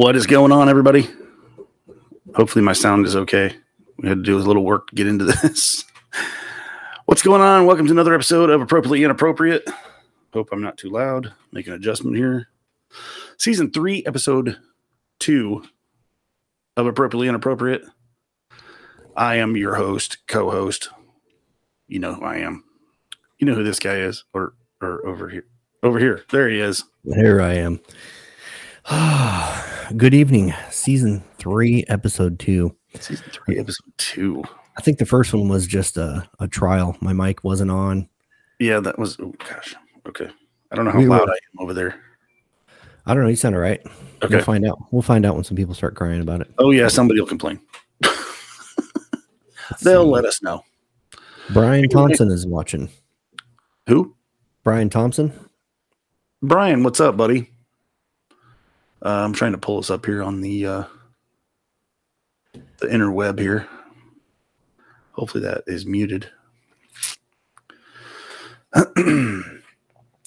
What is going on, everybody? Hopefully, my sound is okay. We had to do a little work to get into this. What's going on? Welcome to another episode of Appropriately Inappropriate. Hope I'm not too loud. Make an adjustment here. Season three, episode two of Appropriately Inappropriate. I am your host, co host. You know who I am. You know who this guy is, or or over here. Over here. There he is. Here I am. Good evening. Season three, episode two. Season three, episode two. I think the first one was just a, a trial. My mic wasn't on. Yeah, that was. Oh gosh. Okay. I don't know how We loud were- I am over there. I don't know. You sound all right. Okay. We'll find out. We'll find out when some people start crying about it. Oh yeah, somebody will complain. They'll see. let us know. Brian Thompson is watching. Who? Brian Thompson. Brian, what's up, buddy? Uh, I'm trying to pull us up here on the uh, the interweb here. Hopefully that is muted.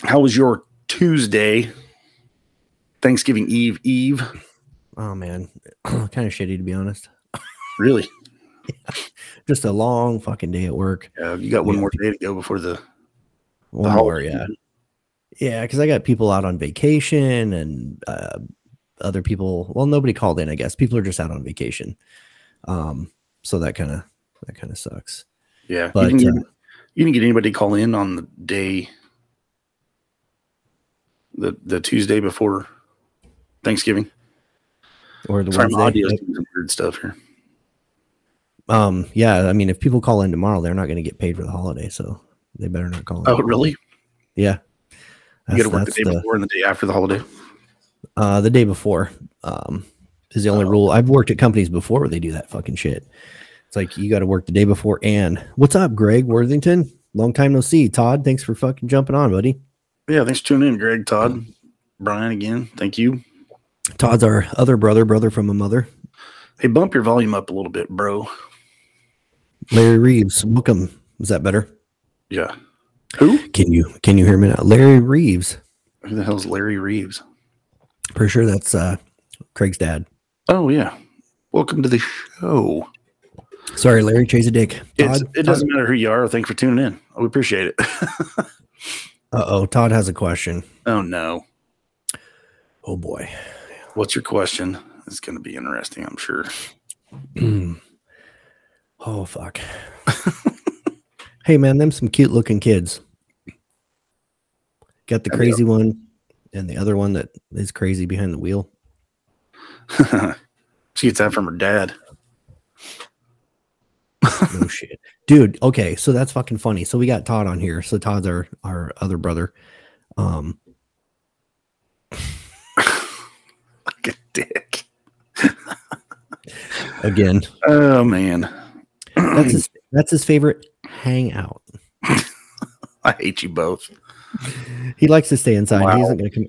How was your Tuesday? Thanksgiving Eve Eve? Oh man, kind of shitty to be honest. Really? Just a long fucking day at work. Uh, you got one Yeah. more day to go before the, the One more, yeah, yeah. Because I got people out on vacation and uh, other people. Well, nobody called in. I guess people are just out on vacation. Um, so that kind of that kind of sucks. Yeah, But, you, didn't uh, get, you didn't get anybody to call in on the day, the the Tuesday before Thanksgiving. Or the Sorry, Wednesday. doing some weird stuff here. Um, yeah, I mean, if people call in tomorrow, they're not going to get paid for the holiday, so they better not call. in. Oh, really? Yeah, You got to work the that's day before and the day after the holiday. Uh, the day before. Um, is the only Oh. rule. I've worked at companies before where they do that fucking shit. It's like you got to work the day before. And what's up, Greg Worthington? Long time no see. Todd, thanks for fucking jumping on, buddy. Yeah, thanks for tuning in, Greg, Todd, Brian. Again, thank you. Todd's our other brother, brother from a mother. Hey, bump your volume up a little bit, bro. Larry Reeves, welcome. Is that better? Yeah. Who? Can you can you hear me now? Larry Reeves. Who the hell's Larry Reeves? For sure, that's uh, Craig's dad. Oh yeah. Welcome to the show. Sorry, Larry, chase a dick. Todd, it doesn't matter who you are. Thanks for tuning in. We appreciate it. Uh oh, Todd has a question. oh no. Oh boy. What's your question? It's going to be interesting, I'm sure. oh fuck. hey man, them some cute looking kids. Got the crazy one and the other one that is crazy behind the wheel. she gets that from her dad. No shit. Dude, okay, so that's fucking funny. So we got Todd on here. So Todd's our our other brother. Um Like a dick. again, Oh man. that's his that's his favorite hangout. I hate you both. He likes to stay inside. He isn't gonna come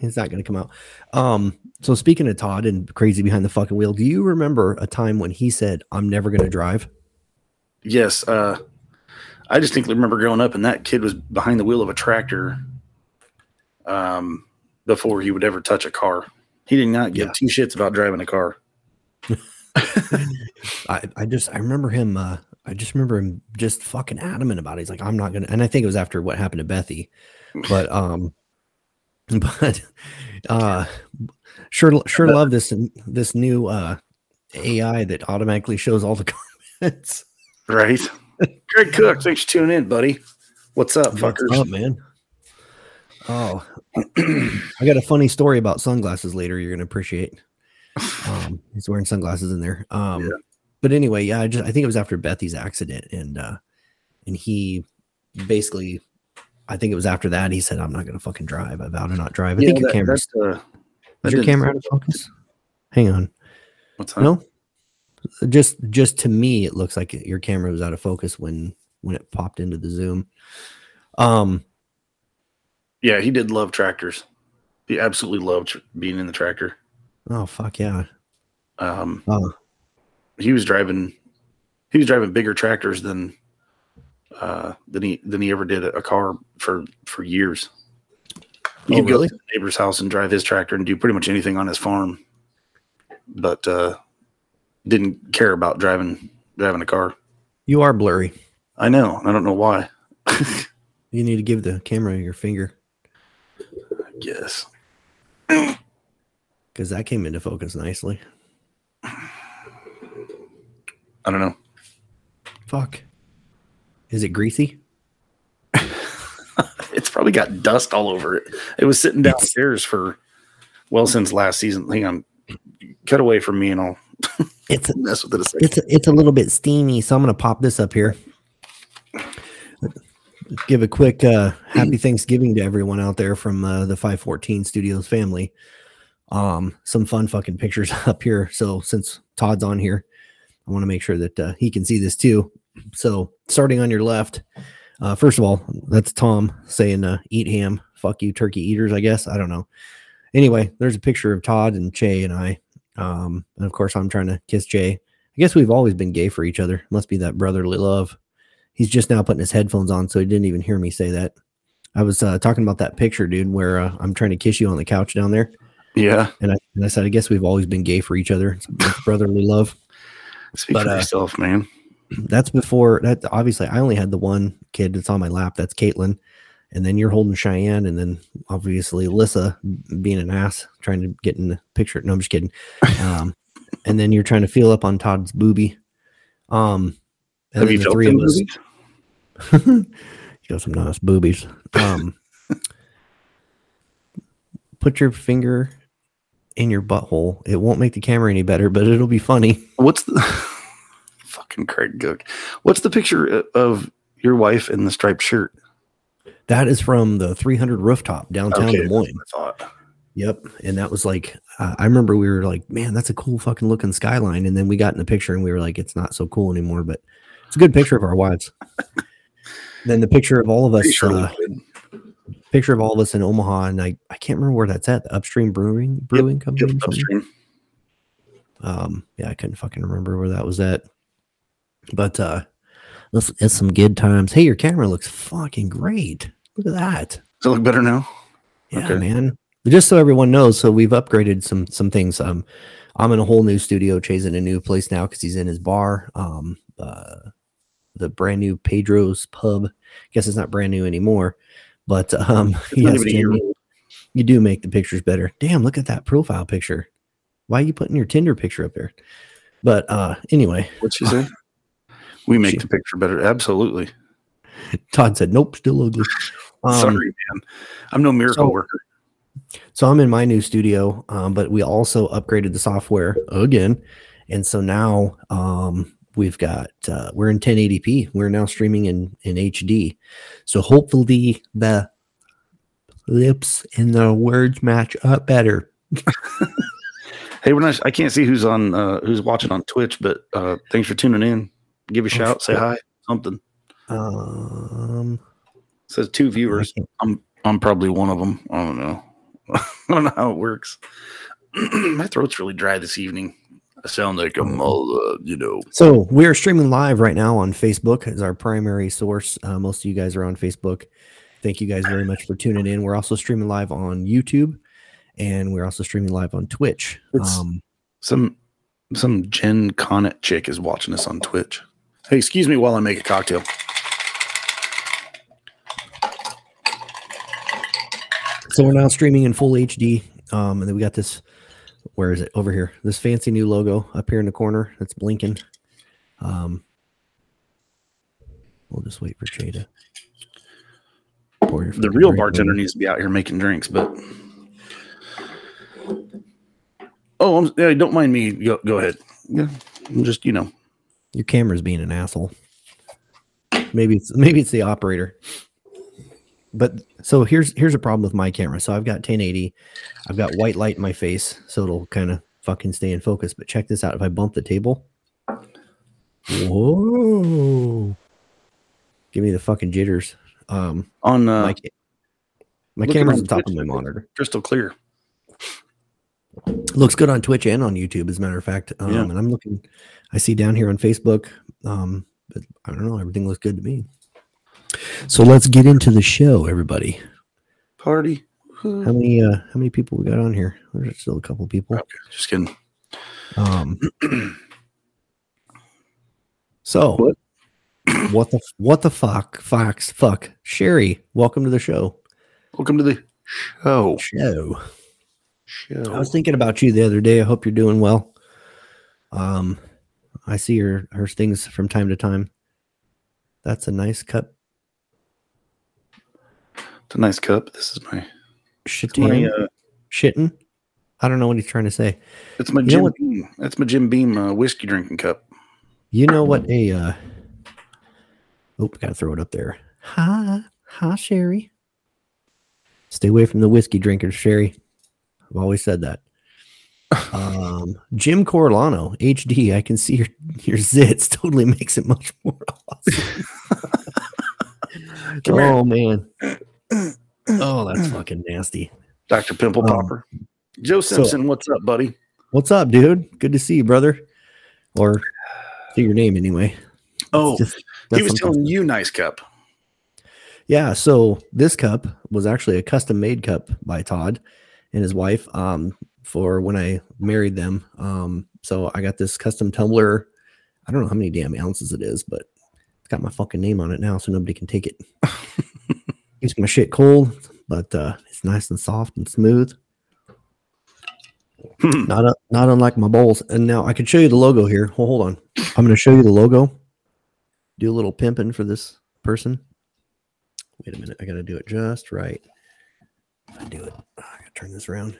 he's not gonna come out. Um so speaking of Todd and crazy behind the fucking wheel, do you remember a time when he said, I'm never gonna drive? Yes. Uh, I distinctly remember growing up and that kid was behind the wheel of a tractor um, before he would ever touch a car. He did not give Yeah. two shits about driving a car. I, I just I remember him uh I just remember him just fucking adamant about it. He's like, I'm not gonna and I think it was after what happened to Bethy. But um but uh sure sure love this this new uh AI that automatically shows all the comments. Right. Greg Cook, thanks for tuning in, buddy. What's up, What's fuckers? up, man? Oh, I got a funny story about sunglasses later. You're gonna appreciate. Um, he's wearing sunglasses in there. Um, Yeah. But anyway, yeah, I just I think it was after Bethy's accident, and uh, and he basically, I think it was after that he said, "I'm not gonna fucking drive. I vow to not drive." I Yeah, think your that- camera's uh, is your camera out of focus. Hang on, What's that? no, just just to me, it looks like your camera was out of focus when when it popped into the zoom. Um, Yeah, he did love tractors. He absolutely loved tr- being in the tractor. oh fuck yeah, Um, oh he was driving he was driving bigger tractors than uh than he than he ever did a car for for years. He Oh, could go to the neighbor's house and drive his tractor and do pretty much anything on his farm. but uh, didn't care about driving driving a car. You are blurry. I know. I don't know why. You need to give the camera your finger Yes. because that came into focus nicely. I don't know. Fuck. Is it greasy? It's probably got dust all over it. It was sitting downstairs for well since last season. Hang on. Cut away from me and I'll It's a, mess with it a second. it's it's a little bit steamy, so I'm gonna pop this up here. Give a quick uh, happy Thanksgiving to everyone out there from uh, the 514 Studios family. Um, some fun fucking pictures up here. So since Todd's on here, I want to make sure that uh, he can see this too. So starting on your left, uh, first of all, that's Tom saying uh, "Eat ham, fuck you, turkey eaters." I guess I don't know. Anyway, there's a picture of Todd and Jay and I, um, and of course I'm trying to kiss Jay. I guess we've always been gay for each other. Must be that brotherly love. He's just now putting his headphones on, so he didn't even hear me say that. I was uh, talking about that picture, dude, where uh, I'm trying to kiss you on the couch down there, Yeah. and I, and I said, I guess we've always been gay for each other. It's, it's brotherly love. Speak But, for uh, yourself, man. That's before that. Obviously, I only had the one kid that's on my lap. That's Caitlin, and then you're holding Cheyenne, and then obviously Alyssa being an ass trying to get in the picture. No, I'm just kidding. Um, and then you're trying to feel up on Todd's booby. Um, and Have then you the felt three of us. you got some nice boobies. Um, put your finger in your butthole. It won't make the camera any better, but it'll be funny. What's the fucking Craig Cook? What's the picture of your wife in the striped shirt? That is from the 300 rooftop downtown Okay, Des Moines. I thought. Yep. And that was like, uh, I remember we were like, man, that's a cool fucking looking skyline. And then we got in the picture and we were like, it's not so cool anymore, but it's a good picture of our wives. then the picture of all of us, sure uh. Picture of all of us in Omaha. And I, I can't remember where that's at. The Upstream Brewing, Brewing Yep, Company. something? upstream. Um, yeah, I couldn't fucking remember where that was at. But uh let's it's some good times. Hey, your camera looks fucking great. Look at that. Does it look better now? Yeah, Okay. man. Just so everyone knows, so we've upgraded some some things. Um, I'm in a whole new studio. Chase in a new place now because he's in his bar. Um, uh, the brand new Pedro's Pub. I Guess it's not brand new anymore, but um, yes, you, do make the pictures better. Damn, look at that profile picture. Why are you putting your Tinder picture up there? But uh, anyway, What'd she say? We make She- the picture better. Absolutely. Todd said, "Nope, still ugly." Um, Sorry, man. I'm no miracle so- worker. So I'm in my new studio, um, but we also upgraded the software again, and so now um, we've got uh, we're in 1080p. We're now streaming in in HD. So hopefully the lips and the words match up better. Hey, we're not, I can't see who's on, uh, who's watching on Twitch, but uh, thanks for tuning in. Give a shout, say hi, something. Um, says two viewers. I'm I'm probably one of them. I don't know. I don't know how it works. My throat's really dry this evening. I sound like I'm all, uh, you know. So we're streaming live right now on Facebook as our primary source. Uh, most of you guys are on Facebook. Thank you guys very much for tuning in. We're also streaming live on YouTube, and we're also streaming live on Twitch. Um, Some some Jen Connet chick is watching us on Twitch. Hey, excuse me while I make a cocktail. so we're now streaming in full HD, um, and then we got this. Where is it? Over here. This fancy new logo up here in the corner that's blinking. Um, we'll just wait for Jay to pour your The real bartender over. needs to be out here making drinks, but oh, I'm, yeah, don't mind me. Go, go ahead. Yeah, I'm just you know. Your camera's being an asshole. Maybe it's maybe it's the operator. But so here's here's a problem with my camera. So I've got 1080. I've got white light in my face, so it'll kind of fucking stay in focus. But check this out. If I bump the table, whoa, give me the fucking jitters. Um, On uh, my, my camera's on top of my monitor. crystal clear. looks good on Twitch and on YouTube, as a matter of fact. Um, Yeah. And I'm looking, I see down here on Facebook. Um, but I don't know, everything looks good to me. So let's get into the show, everybody. Party. How many uh how many people we got on here? There's still a couple people. Okay, just kidding. Um. So, What? what the what the fuck, Fox? Fuck, Sherry. Welcome to the show. Welcome to the show. Show. Show. I was thinking about you the other day. I hope you're doing well. Um, I see your her things from time to time. That's a nice cup. It's a nice cup. This is my, Shit, my uh, shitting. I don't know what he's trying to say. it's my You Jim what- Beam. That's my Jim Beam uh, whiskey drinking cup. You know what a uh oh, gotta throw it up there. Hi, hi, Sherry. Stay away from the whiskey drinkers, Sherry. I've always said that. Um, Jim Corlano, HD. I can see your your zits. Totally makes it much more awesome. Oh man. Oh, that's fucking nasty. Dr. Pimple Um, Popper. Joe Simpson, what's up, buddy? What's up, dude? Good to see you, brother. Or see your name anyway. Oh, Just- he was sometimes- telling you nice cup. Yeah, so this cup was actually a custom made cup by Todd and his wife um for when I married them. Um so I got this custom tumbler. I don't know how many damn ounces it is, but it's got my fucking name on it now so nobody can take it. Keeps my shit cold, but uh it's nice and soft and smooth. Not a, not unlike my bowls. And now I can show you the logo here. Well, hold on. I'm going to show you the logo. Do a little pimping for this person. Wait a minute. I got to do it just right. I do it. I got to turn this around.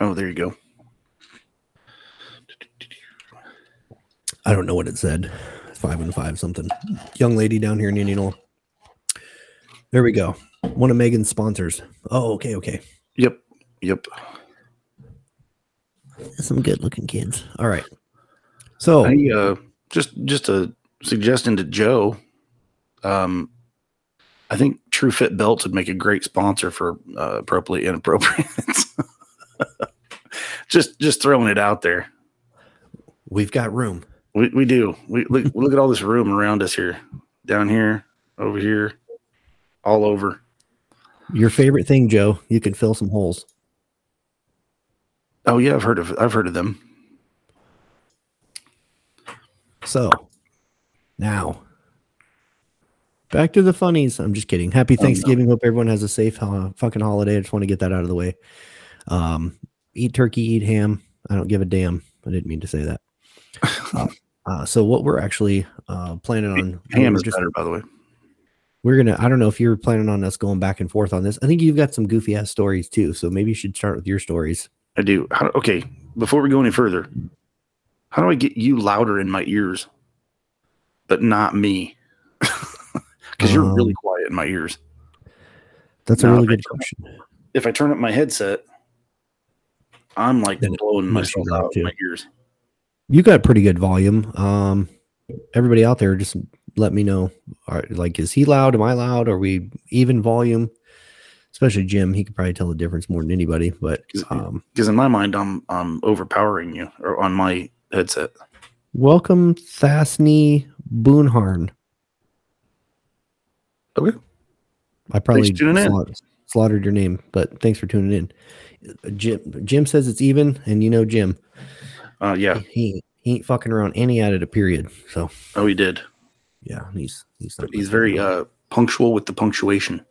oh, there you go. I don't know what it said. Five and five something. Young lady down here in Indianola. There we go. One of Megan's sponsors. Oh, okay, okay. Yep. Yep. Some good looking kids. All right. So I uh just just a suggestion to Joe. Um I think True Fit belts would make a great sponsor for uh, appropriately inappropriate. just just throwing it out there. we've got room. We we do. We look look at all this room around us here. Down here, over here, all over. Your favorite thing, Joe, you can fill some holes. Oh yeah, I've heard of I've heard of them. So now back to the funnies. I'm just kidding. Happy Oh, no. Thanksgiving. Hope everyone has a safe uh, fucking holiday. I just want to get that out of the way. Um, eat turkey, eat ham. I don't give a damn. I didn't mean to say that. Uh, uh, so what we're actually uh, planning on Ham is just better, by the way. We're gonna. I don't know if you're planning on us going back and forth on this. I think you've got some goofy ass stories too. So maybe you should start with your stories. I do. How, okay, before we go any further, how do I get you louder in my ears, but not me? Because you're really Um, quiet in my ears. That's a really good question. If I turn up my headset, I'm like Then blowing myself out too. in my ears. You got pretty good volume. Um, everybody out there, just let me know. Are, like, is he loud? Am I loud? Are we even volume? Especially Jim, he could probably tell the difference more than anybody. But um, Because in my mind, I'm I'm overpowering you or on my headset. welcome, Thasny Boonharn. Okay. I probably slaughtered, slaughtered your name, but thanks for tuning in. Jim, Jim says it's even, and you know Jim, Uh, yeah. he he ain't fucking around, and he added a period. So Oh, he did. Yeah, he's he's He's very uh punctual with the punctuation.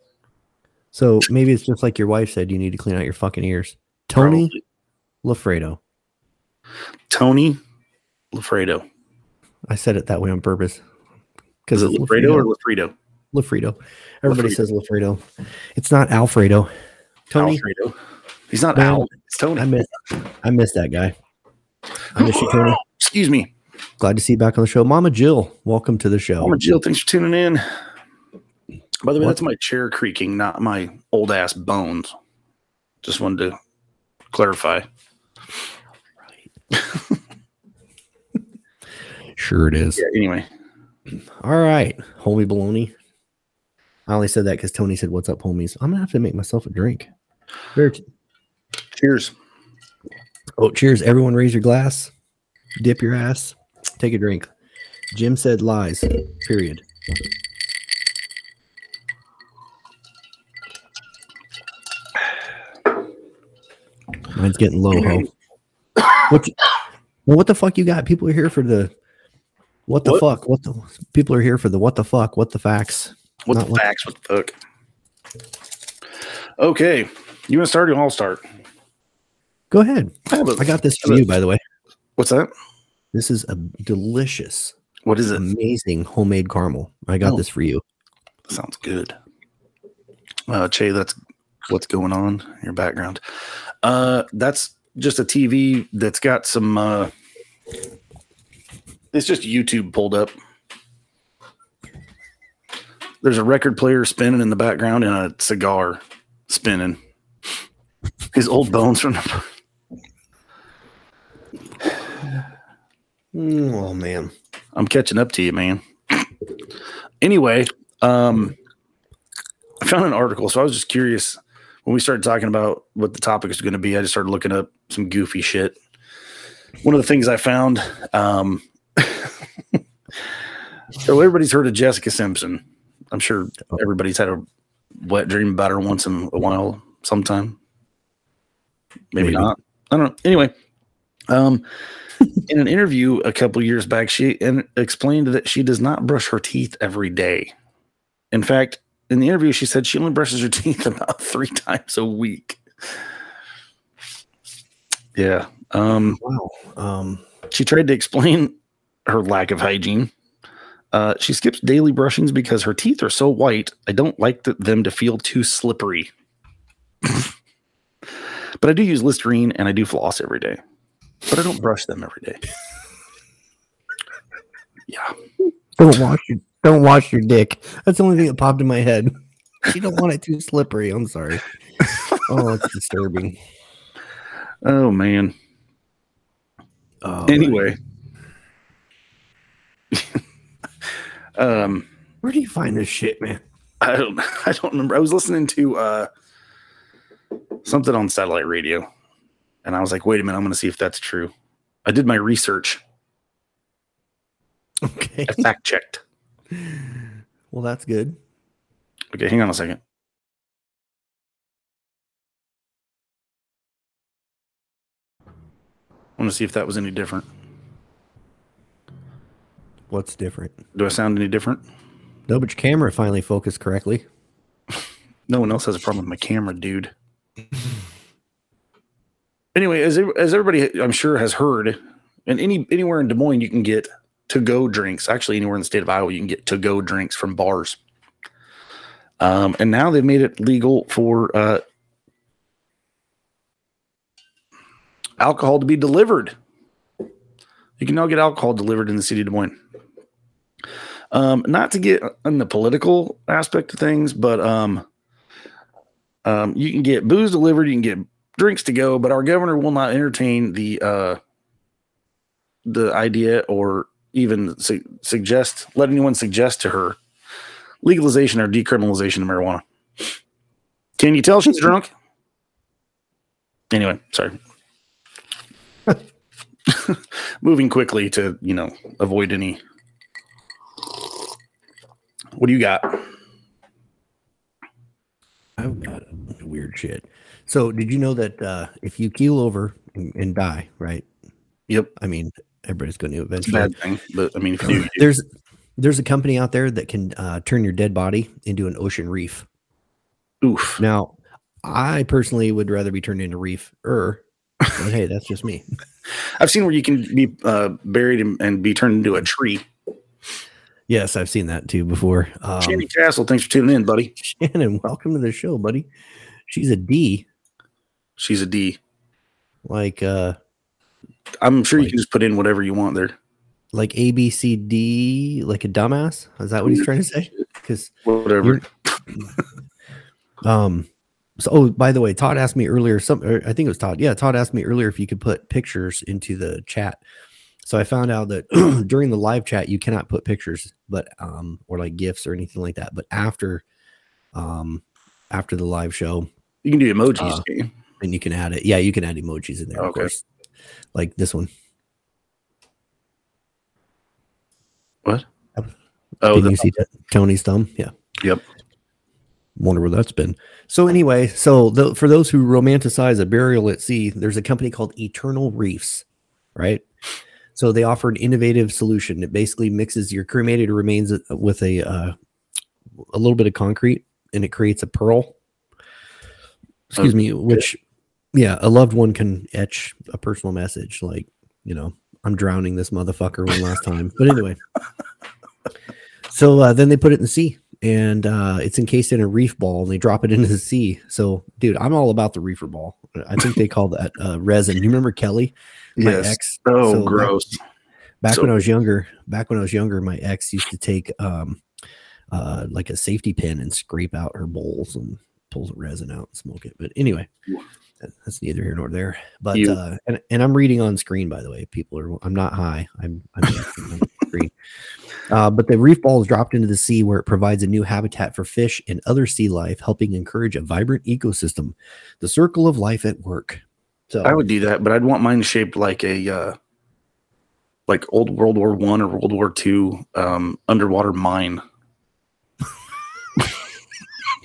So maybe it's just like your wife said, you need to clean out your fucking ears. Tony. Lafredo. Tony Lafredo. I said it that way on purpose. Is Because it Lafredo or Lafredo? Lafredo. Everybody Lafredo. says Lafredo. It's not Alfredo. Tony, Alfredo. He's not Man, Al. It's Tony. I miss I miss that guy. I miss you, Tony. Excuse me. Glad to see you back on the show. Mama Jill, welcome to the show. Mama Jill, thanks for tuning in. By the way, What? that's my chair creaking, not my old ass bones. Just wanted to clarify. Sure it is. Yeah, anyway. All right, homie baloney. I only said that because Tony said, What's up, homies? I'm gonna have to make myself a drink. There- Cheers. Oh, cheers. Everyone raise your glass, dip your ass, take a drink. Jim said lies, period. Mine's getting low, ho. What? you- well, what the fuck you got? People are here for the. What the What? fuck? What the? People are here for the what the fuck? What the facts? What Not the what- facts? What the fuck? Okay, you want to start? Or I'll start. Go ahead. I a- I got this for a- you, by the way. What's that? This is a delicious, What is it? amazing homemade caramel. I got Oh. this for you. Sounds good. Uh, Jay, that's what's going on in your background. Uh, that's just a TV that's got some. Uh, it's just YouTube pulled up. There's a record player spinning in the background and a cigar spinning. His old bones from the. Mm, oh man. I'm catching up to you, man. anyway, um, I found an article, so I was just curious when we started talking about what the topic is going to be. I just started looking up some goofy shit. One of the things I found, um, so everybody's heard of Jessica Simpson. I'm sure everybody's had a wet dream about her once in a while, sometime. Maybe, Maybe. not. I don't know. Anyway, um, in an interview a couple years back, she explained that she does not brush her teeth every day. In fact, in the interview, she said she only brushes her teeth about three times a week. Yeah. Um, Wow. Um. she tried to explain her lack of hygiene. Uh, she skips daily brushings because her teeth are so white. I don't like th- them to feel too slippery. but I do use Listerine and I do floss every day. But I don't brush them every day. yeah. Don't wash your don't wash your dick. That's the only thing that popped in my head. You don't want it too slippery. I'm sorry. Oh, it's disturbing. Oh man. Oh, Anyway. um where do you find this shit, man? I don't I don't remember. I was listening to uh something on satellite radio and I was like, wait a minute, I'm gonna see if that's true. I did my research. Okay. I fact checked. Well, that's good. Okay, hang on a second. I want to see if that was any different. What's different? Do I sound any different? No, but your camera finally focused correctly. No one else has a problem with my camera, dude. Anyway, as as everybody I'm sure has heard, and any anywhere in Des Moines you can get to go drinks. Actually, anywhere in the state of Iowa you can get to go drinks from bars. Um, and now they've made it legal for uh, alcohol to be delivered. You can now get alcohol delivered in the city of Des Moines. Um, not to get on the political aspect of things, but um, um, you can get booze delivered, you can get drinks to go, but our governor will not entertain the uh, the idea or even su- suggest let anyone suggest to her legalization or decriminalization of marijuana. Can you tell she's drunk? Anyway, sorry. Moving quickly to you know avoid any. What do you got? I've got weird shit. So, did you know that uh, if you keel over and, and die, right? Yep, I mean, everybody's going to it's a eventually. bad thing, but I mean, you. There's there's a company out there that can uh, turn your dead body into an ocean reef. oof. Now, I personally would rather be turned into reef er. Hey, that's just me. I've seen where you can be uh, buried and, and be turned into a tree. Yes, I've seen that too before. Um, Shannon Castle, thanks for tuning in, buddy. Shannon, welcome to the show, buddy. She's a D, She's a D. like uh, I'm sure you can just put in whatever you want there. like A B C D, like a dumbass. Is that what he's trying to say? Because Whatever. Um. So, oh, by the way, Todd asked me earlier. Some, or I think it was Todd. Yeah, Todd asked me earlier if you could put pictures into the chat. So I found out that during the live chat you cannot put pictures, but um, or like gifs or anything like that. But after, um, after the live show, You can do emojis. Uh, can't you? can add it. Yeah, you can add emojis in there, of course. Like this one. What? Oh, Can the, you see that? Tony's thumb? Yeah. yep. Wonder where that's been. So anyway, so the, for those who romanticize a burial at sea, there's a company called Eternal Reefs, right? So they offer an innovative solution. It basically mixes your cremated remains with a uh, a little bit of concrete, and it creates a pearl. Excuse me, which yeah, a loved one can etch a personal message like, you know, I'm drowning this motherfucker one last time. But anyway, so uh, then they put it in the sea and uh, it's encased in a reef ball and they drop it into the sea. So, dude, I'm all about the reefer ball. I think they call that uh, resin. You remember Kelly? My yes. ex. Oh, so gross. Back, back so, when I was younger, back when I was younger, my ex used to take um, uh, like a safety pin and scrape out her bowls and pull the resin out and smoke it. But anyway, that's neither here nor there. But you, uh, and, and I'm reading on screen by the way. People are I'm not high. I'm I'm screen. Uh, but the reef ball is dropped into the sea where it provides a new habitat for fish and other sea life, helping encourage a vibrant ecosystem. The circle of life at work. So I would do that, but I'd want mine shaped like a uh, like old World War One or World War Two um, underwater mine.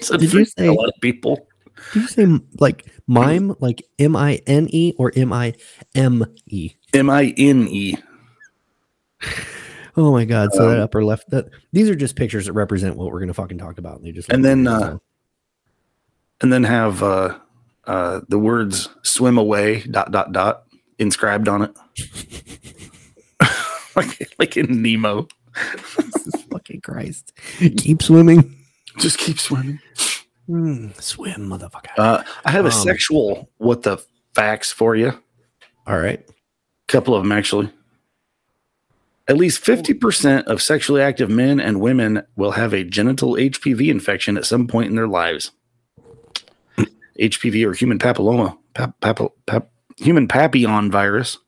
so Did you say a lot of people? Did you say like mime, like M I N E or M I M E? M I N E. Oh my god! So um, that upper left, that these are just pictures that represent what we're going to fucking talk about. And they just and then uh, and then have uh, uh, the words "swim away" dot dot dot inscribed on it, like like in Nemo. Jesus fucking Christ! Keep swimming. Just keep swimming. Mm, swim, motherfucker. Uh, I have a um, sexual what the facts for you. All right. A couple of them actually. At least 50% of sexually active men and women will have a genital HPV infection at some point in their lives. HPV or human papilloma, pap, pap, pap, human papillon virus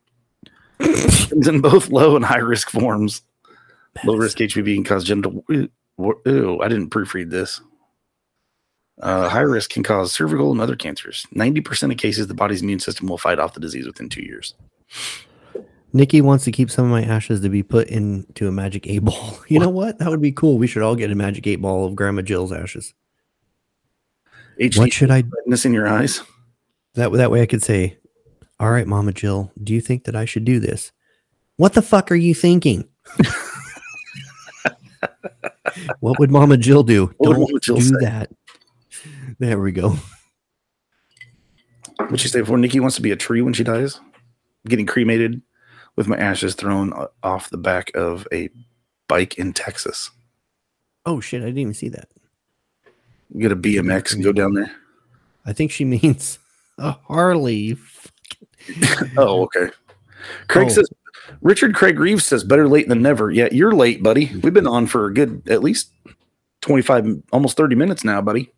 comes in both low and high risk forms. Low risk HPV can cause genital. Ew, I didn't proofread this. Uh, high risk can cause cervical and other cancers. 90% of cases, the body's immune system will fight off the disease within two years. Nikki wants to keep some of my ashes to be put into a magic eight ball. You what? know what? That would be cool. We should all get a magic eight ball of Grandma Jill's ashes. HD what should I? Redness in your eyes. That that way I could say, "All right, Mama Jill, do you think that I should do this?" What the fuck are you thinking? what would Mama Jill do? What Don't Jill do say? that. There we go. What'd she say before? Nikki wants to be a tree when she dies, getting cremated with my ashes thrown off the back of a bike in Texas. Oh shit! I didn't even see that. Get a BMX and go down there. I think she means a Harley. oh, okay. Craig oh. says Richard Craig Reeves says better late than never. Yeah, you're late, buddy. We've been on for a good at least 25 almost 30 minutes now, buddy.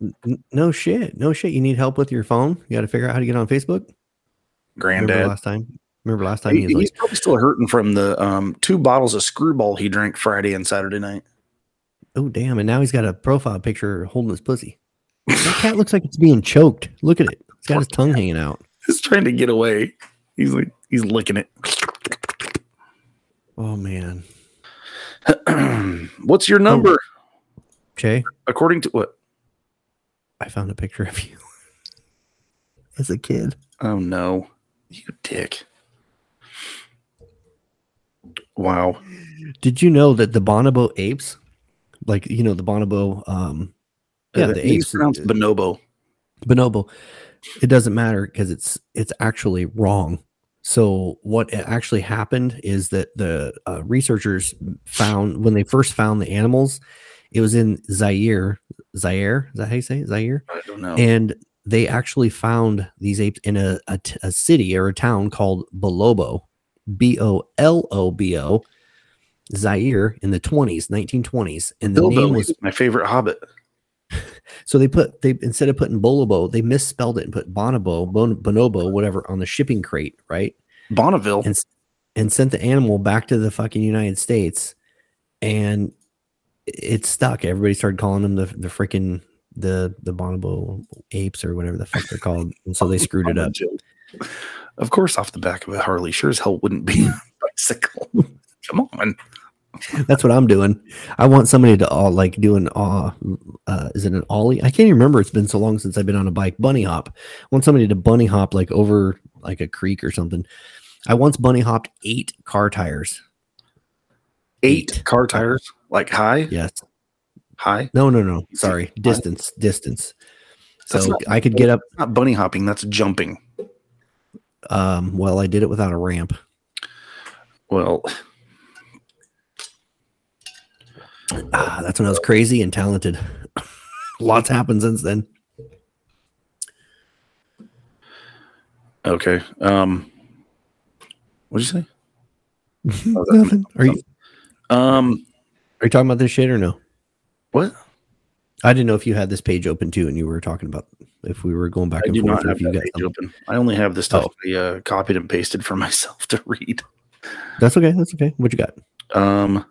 No shit. No shit. You need help with your phone? You got to figure out how to get on Facebook? Granddad. Remember last time? Remember last time he, he he's like, probably still hurting from the um, two bottles of screwball he drank Friday and Saturday night. Oh damn! And now he's got a profile picture holding his pussy. that cat looks like it's being choked. Look at it. It's got his tongue hanging out. He's trying to get away. He's like he's licking it. Oh man. What's your number? Oh, Jay? According to what? I found a picture of you as a kid. Oh no. You dick. Wow. Did you know that the bonobo apes, like you know the bonobo, um, yeah, the, the apes pronounced bonobo. Bonobo. It doesn't matter because it's it's actually wrong. So what actually happened is that the uh, researchers found when they first found the animals, it was in Zaire. Zaire is that how you say it? Zaire? I don't know. And they actually found these apes in a, a, a city or a town called Bolobo, B O L O B O, Zaire in the 20s, 1920s. And the Bilbo name was my favorite hobbit. So they put they instead of putting Bolobo, they misspelled it and put Bonobo, bon, Bonobo, whatever, on the shipping crate, right? Bonneville, and, and sent the animal back to the fucking United States, and it stuck. Everybody started calling them the the freaking the the Bonobo apes or whatever the fuck they're called, and so they screwed it up. Of course, off the back of a Harley, sure as hell wouldn't be a bicycle. Come on. That's what I'm doing. I want somebody to all like doing uh, uh is it an ollie? I can't even remember. It's been so long since I've been on a bike. Bunny hop. I want somebody to bunny hop like over like a creek or something. I once bunny hopped eight car tires. Eight, Eight. car tires, like high, Yes. high. No, no, no. Sorry. Distance. Distance. That's So not- I could get up. Not bunny hopping. That's jumping. Um, well, I did it without a ramp. Well, Ah, that's when I was crazy and talented. Lots happened since then. okay. Um, what'd you say? Oh, Nothing. Are you Um, are you talking about this shit or no? what? I didn't know if you had this page open too, and you were talking about if we were going back I and do forth, not have if you got page open. I only have the stuff Oh. I uh, copied and pasted for myself to read. That's okay. That's okay. What you got? Um,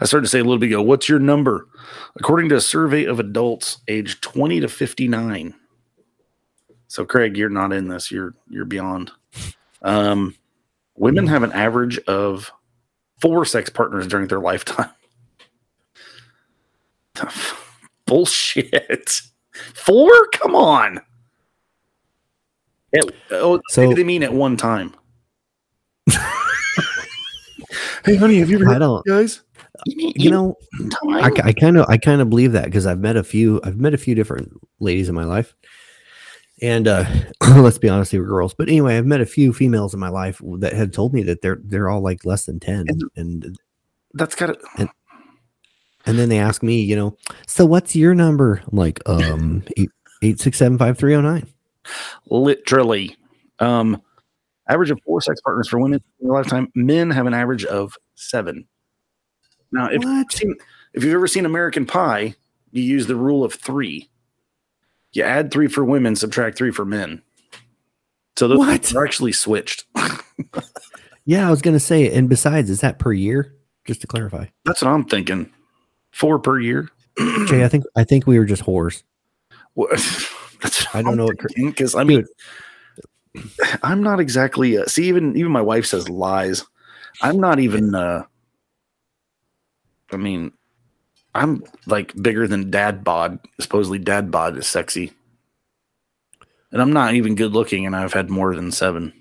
I started to say a little bit ago, what's your number? According to a survey of adults aged 20 to 59. So Craig, you're not in this. You're you're beyond. Um, women have an average of four sex partners during their lifetime. Bullshit. Four? Come on. At- oh, So- maybe they mean at one time. hey, honey, have you ever I don't. guys? You know, I, I kind of I kind of believe that because I've met a few I've met a few different ladies in my life, and uh let's be honest, they were girls. But anyway, I've met a few females in my life that have told me that they're they're all like less than ten, And- and that's got to. and then they ask me, you know, so what's your number? I'm like, um, eight eight six seven five three zero nine. literally. Um, average of four sex partners for women in their lifetime. Men have an average of seven. Now, if you've, seen, if you've ever seen American Pie, you use the rule of three. You add three for women, subtract three for men. So those What? are actually switched. Yeah, I was gonna say, and besides, is that per year? Just to clarify, That's what I'm thinking. Four per year. Jay, I think I think we were just whores. I don't know what cr- because I mean, I'm not exactly. Uh, see, even even my wife says lies. I'm not even. uh I mean, I'm like bigger than dad bod. Supposedly, dad bod is sexy, and I'm not even good looking, and I've had more than seven.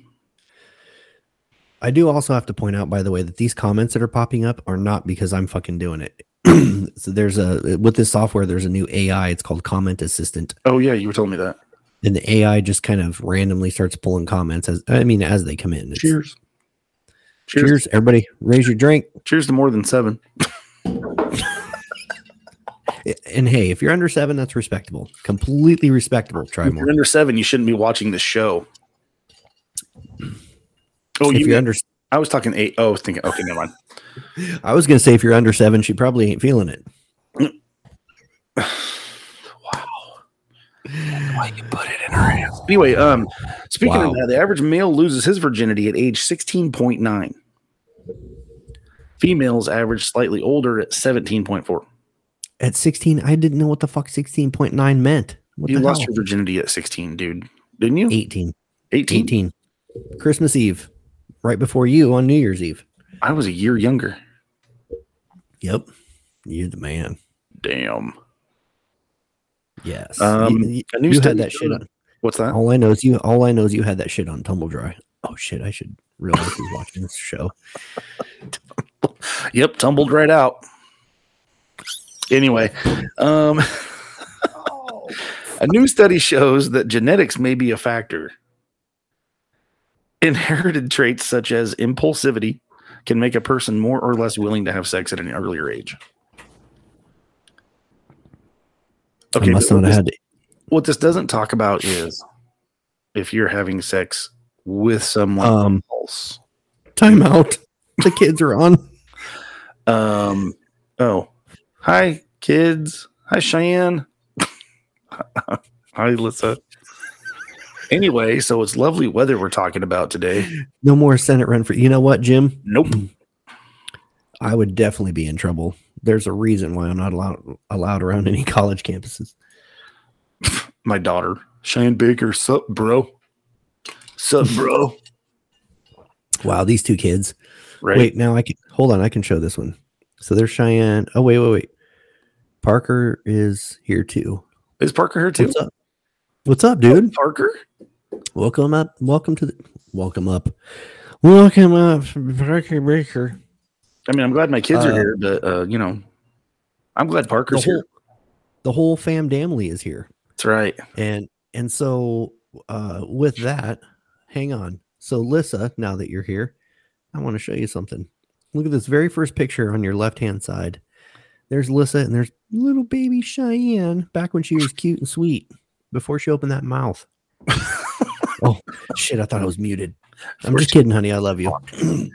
I do also have to point out, by the way, that these comments that are popping up are not because I'm fucking doing it. so there's a with this software, there's a new AI. It's called Comment Assistant, Oh yeah, you were telling me that. and the AI just kind of randomly starts pulling comments as I mean as they come in. Cheers. Cheers. Cheers, everybody! Raise your drink. Cheers to more than seven. And hey, if you're under seven, that's respectable. Completely respectable. Try If more. you're under seven, you shouldn't be watching this show. Oh, if you you're meant- under, I was talking eight. Oh, thinking. Okay, never mind. I was gonna say if you're under seven, she probably ain't feeling it. Wow. Why you put it in her hands? Anyway, um, speaking Wow. of that, the average male loses his virginity at age sixteen point nine. Females average slightly older at seventeen point four. At 16, I didn't know what the fuck 16.9 meant. What You lost hell? your virginity at sixteen, dude, didn't you? 18. 18? 18. Christmas Eve, right before you on New Year's Eve. I was a year younger. Yep. You're the man. Damn. Yes. Um, you you- you had that shit on. What's that? All I know is you all I know is you had that shit on Tumble Dry. Oh shit, I should realize who's watching this show. Yep, tumbled right out. Anyway, um, a new study shows that genetics may be a factor. Inherited traits such as impulsivity can make a person more or less willing to have sex at an earlier age. I must not what have had what this doesn't talk about is if you're having sex with someone um else. time out. The kids are on. Um. Oh, hi, kids. Hi, Cheyenne. hi, Lisa. Anyway, so it's lovely weather we're talking about today. No more Senate run for you know what, Jim? Nope. I would definitely be in trouble. There's a reason why I'm not allowed allowed around any college campuses. My daughter, Cheyenne Baker. Sup, bro? Sup, bro? Wow, these two kids. Right. Wait, now I can hold on. I can show this one. So there's Cheyenne. Oh wait, wait, wait. Parker is here too. Is Parker here too? What's up? What's up, dude? Parker? Welcome up. Welcome to the. Welcome up. Welcome up, Parker Baker. I mean, I'm glad my kids are Uh, here, but uh, you know, I'm glad The Parker's whole, here. the whole fam family is here, That's right. and and so uh, with that, hang on. So Lissa, now that you're here, I want to show you something. Look at this very first picture on your left hand side. There's Lissa, and there's little baby Cheyenne back when she was cute and sweet before she opened that mouth. oh shit! I thought I was muted. I'm just kidding, honey. I love you. This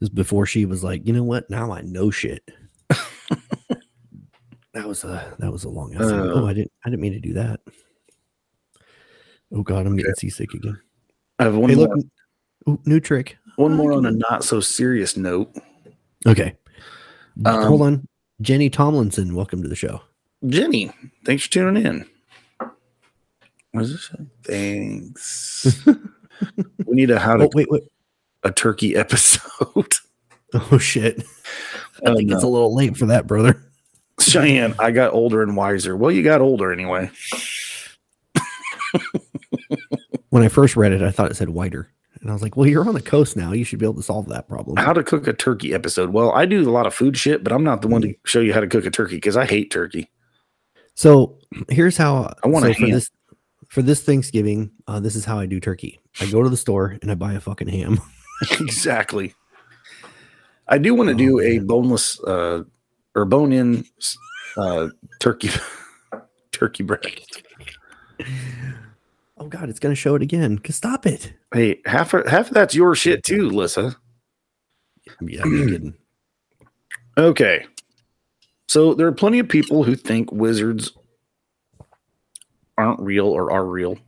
is before she was like, you know what? Now I know shit. that was a that was a long ass. Uh. oh, I didn't I didn't mean to do that. Oh god, I'm getting seasick again. I have one hey, more. look, ooh, new trick. one more on a not so serious note. Okay, Um, hold on. Jenny Tomlinson, welcome to the show. Jenny, thanks for tuning in. What does it say? Thanks. we need a how to Oh wait, wait. a turkey episode. Oh shit! I Oh, think it's a little late for that, brother. Cheyenne, I got older and wiser. Well, you got older anyway. When I first read it, I thought it said whiter, and I was like, "Well, you're on the coast now. You should be able to solve that problem." How to cook a turkey episode. Well, I do a lot of food shit, but I'm not the one to show you how to cook a turkey because I hate turkey. So here's how I want so a for this for this Thanksgiving. Uh, this is how I do turkey. I go to the store and I buy a fucking ham. exactly. I do want to Oh, do a boneless uh, or bone in uh, turkey turkey breast. Oh god, it's gonna show it again. 'Cause Stop it. Hey, half of, half of that's your shit too, Lissa. Yeah, I'm kidding. Okay. So there are plenty of people who think wizards aren't real or are real.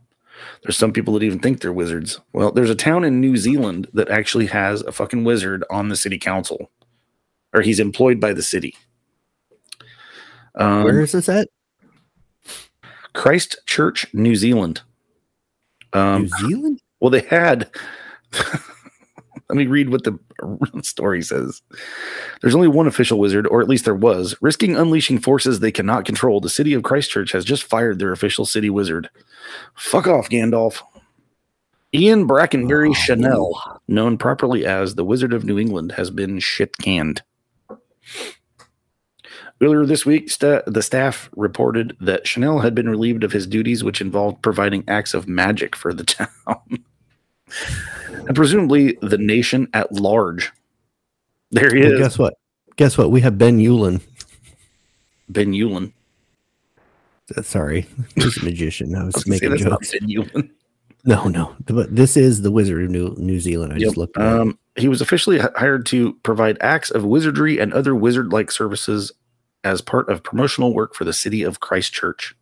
There's some people that even think they're wizards. Well, there's a town in New Zealand that actually has a fucking wizard on the city council, or he's employed by the city. Um, Where is this at? Christchurch, New Zealand. Um, New Zealand? well, they had. let me read what the story says. There's only one official wizard, or at least there was. Risking unleashing forces they cannot control, the city of Christchurch has just fired their official city wizard. Fuck off, Gandalf. Ian Brackenbury Oh. Channell, known properly as the Wizard of New England, has been shit canned. Earlier this week, sta- the staff reported that Channell had been relieved of his duties, which involved providing acts of magic for the town. and presumably the nation at large. There he Well, is, guess what? Guess what? We have Ben Eulen. Ben Eulen. Uh, Sorry, he's a magician. I I was was gonna say, making jokes. Ben Eulen. No, no. But this is the Wizard of New New Zealand. I Yep. just looked. Um, he was officially hired to provide acts of wizardry and other wizard like services as part of promotional work for the city of Christchurch.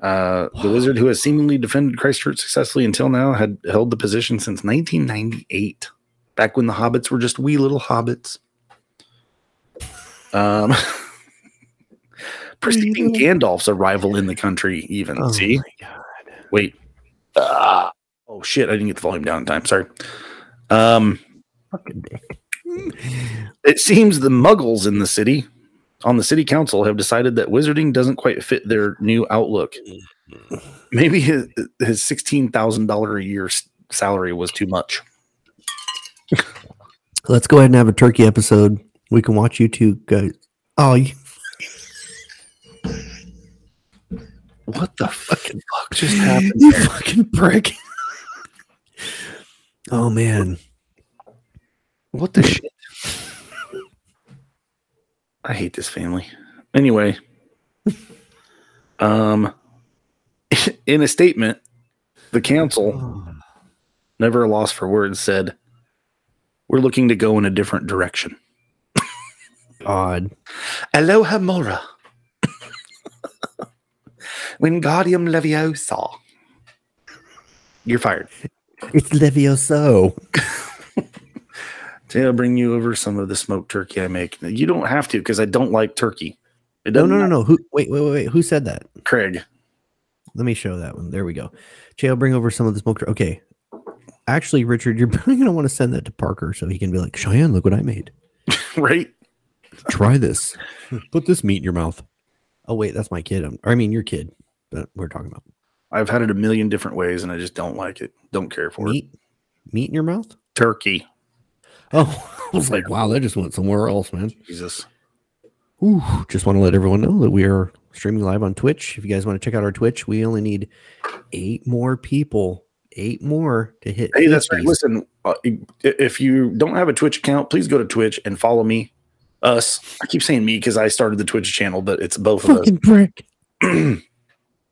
Uh, the wizard who has seemingly defended Christchurch successfully until now had held the position since 1998, back when the hobbits were just wee little hobbits. Um, preceding Gandalf's arrival in the country, even. Oh See? my God. Wait. Ah. oh shit! I didn't get the volume down in time. Sorry. Um, Fucking dick. It seems the Muggles in the city, on the city council, have decided that wizarding doesn't quite fit their new outlook. Mm-hmm. Maybe his, his sixteen thousand dollar a year salary was too much. Let's go ahead and have a turkey episode. We can watch you two guys. Oh, you, What the fucking fuck just happened? you fucking prick. oh man. What the shit? I hate this family. Anyway, um, in a statement, the council, never a loss for words, said, "We're looking to go in a different direction." God. Alohomora. Wingardium Leviosa. You're fired. It's Levioso. Today I'll bring you over some of the smoked turkey I make. You don't have to because I don't like turkey. It No, no, no, no. Who wait, wait, wait, wait. Who said that? Craig. Let me show that one. There we go. Jay, I'll bring over some of the smoked. Okay. Actually, Richard, you're probably gonna want to send that to Parker so he can be like, Cheyenne, look what I made. right? Try this. Put this meat in your mouth. Oh wait, that's my kid. I'm, I mean your kid, but we're talking about. I've had it a million different ways, and I just don't like it. Don't care for it. Meat, meat in your mouth? Turkey. Oh, I was like, wow, that just went somewhere else, man. Jesus. Ooh, just want to let everyone know that we are streaming live on Twitch. If you guys want to check out our Twitch, we only need eight more people, eight more to hit. Hey, that's right. Listen, uh, if you don't have a Twitch account, please go to Twitch and follow me. Us. I keep saying me because I started the Twitch channel, but it's both of us. Fucking prick.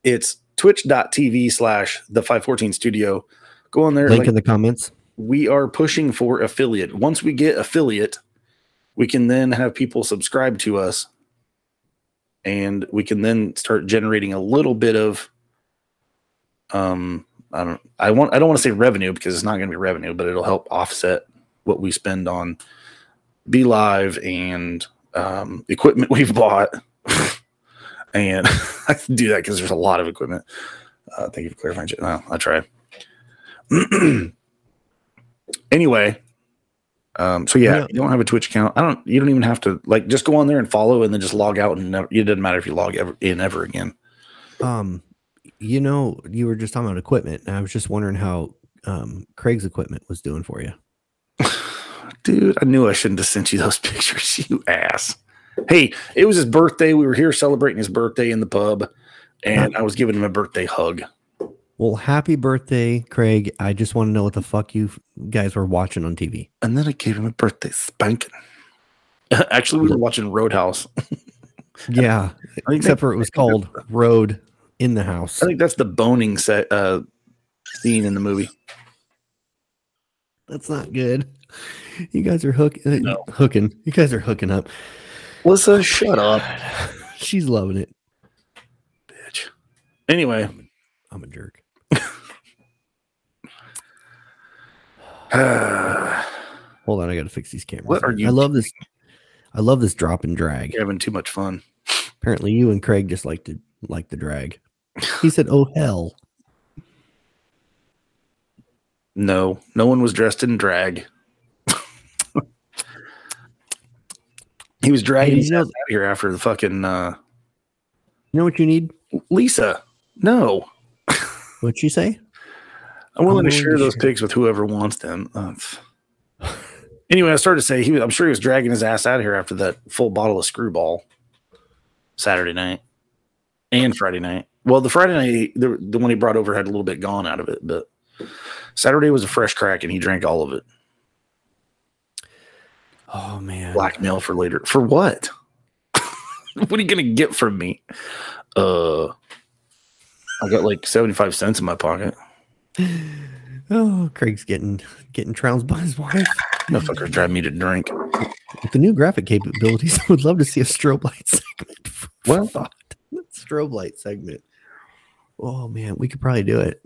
it's twitch.tv slash the 514 studio. Go on there. Link like, in the comments. We are pushing for affiliate. Once we get affiliate, we can then have people subscribe to us and we can then start generating a little bit of um I don't I want I don't want to say revenue because it's not going to be revenue, but it'll help offset what we spend on Be Live and um equipment we've bought. and I can do that because there's a lot of equipment. Uh, thank you for clarifying. No, I try. anyway, um, so yeah, Yeah. you don't have a Twitch account. I don't. You don't even have to like just go on there and follow, and then just log out, and never, it doesn't matter if you log ever, in ever again. Um, you know, you were just talking about equipment, and I was just wondering how um Craig's equipment was doing for you. Dude, I knew I shouldn't have sent you those pictures, you ass. Hey, it was his birthday. We were here celebrating his birthday in the pub, and I was giving him a birthday hug. Well, happy birthday, Craig. I just want to know what the fuck you guys were watching on TV. And then I gave him a birthday spanking. Actually, we were watching Roadhouse. Yeah, except for it was called Road in the House. I think that's the boning set uh, scene in the movie. That's not good. You guys are hook- uh, No. hooking. You guys are hooking up. Melissa, shut up, She's loving it. bitch. Anyway, I'm a jerk. Hold on, I got to fix these cameras. What are you I love this. I love this drop and drag. you're having too much fun. Apparently, you and Craig just like to like the drag. He said, "Oh hell." No, no one was dressed in drag. he was dragging Hey, you know- out here after the fucking uh, You know what you need? Lisa. No, What'd she say? I'm willing I'm to share to those share. pics with whoever wants them. That's- anyway, I started to say he was, I'm sure he was dragging his ass out of here after that full bottle of screwball Saturday night and Friday night. Well, the Friday night, the, the one he brought over had a little bit gone out of it, but Saturday was a fresh crack and he drank all of it. Oh man. Blackmail for later. For what? what are you going to get from me? Uh, I got like 75 cents in my pocket. Oh, Craig's getting getting trounced by his wife. Motherfuckers drive me to drink. With the new graphic capabilities, I would love to see a strobe light segment. Well- thought. strobe light segment. Oh man, we could probably do it.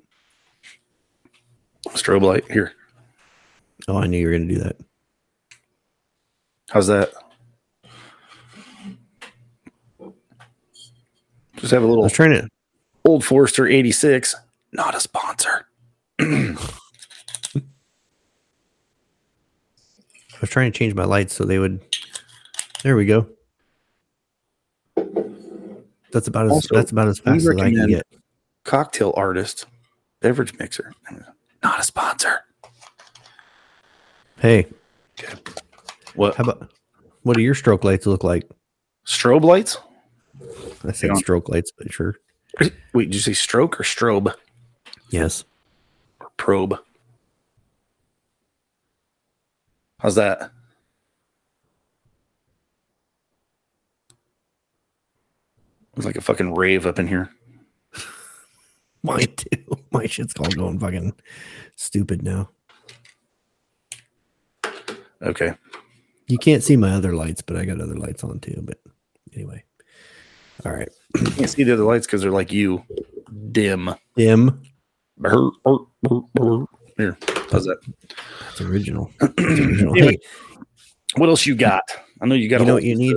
Strobe light here. Oh, I knew you were gonna do that. How's that? Just have a little was trying to Old Forester 86. Not a sponsor. I was trying to change my lights so they would. There we go. That's about as Also, that's about as fast as I can get. Cocktail artist. Beverage mixer. Not a sponsor. Hey, What? how about what do your stroke lights look like? Strobe lights? I said Hang on. stroke lights, but sure. Wait, did you say stroke or strobe? Yes. Probe? How's that? It's like a fucking rave up in here. Mine too. My shit's all going fucking stupid now. Okay. You can't see my other lights, but I got other lights on too. But anyway. All right. You can't see the other lights because they're like you. Dim. Dim. Here. How's that? It's original. It's original. Anyway, Hey, What else you got? I know you got. you a know what you need?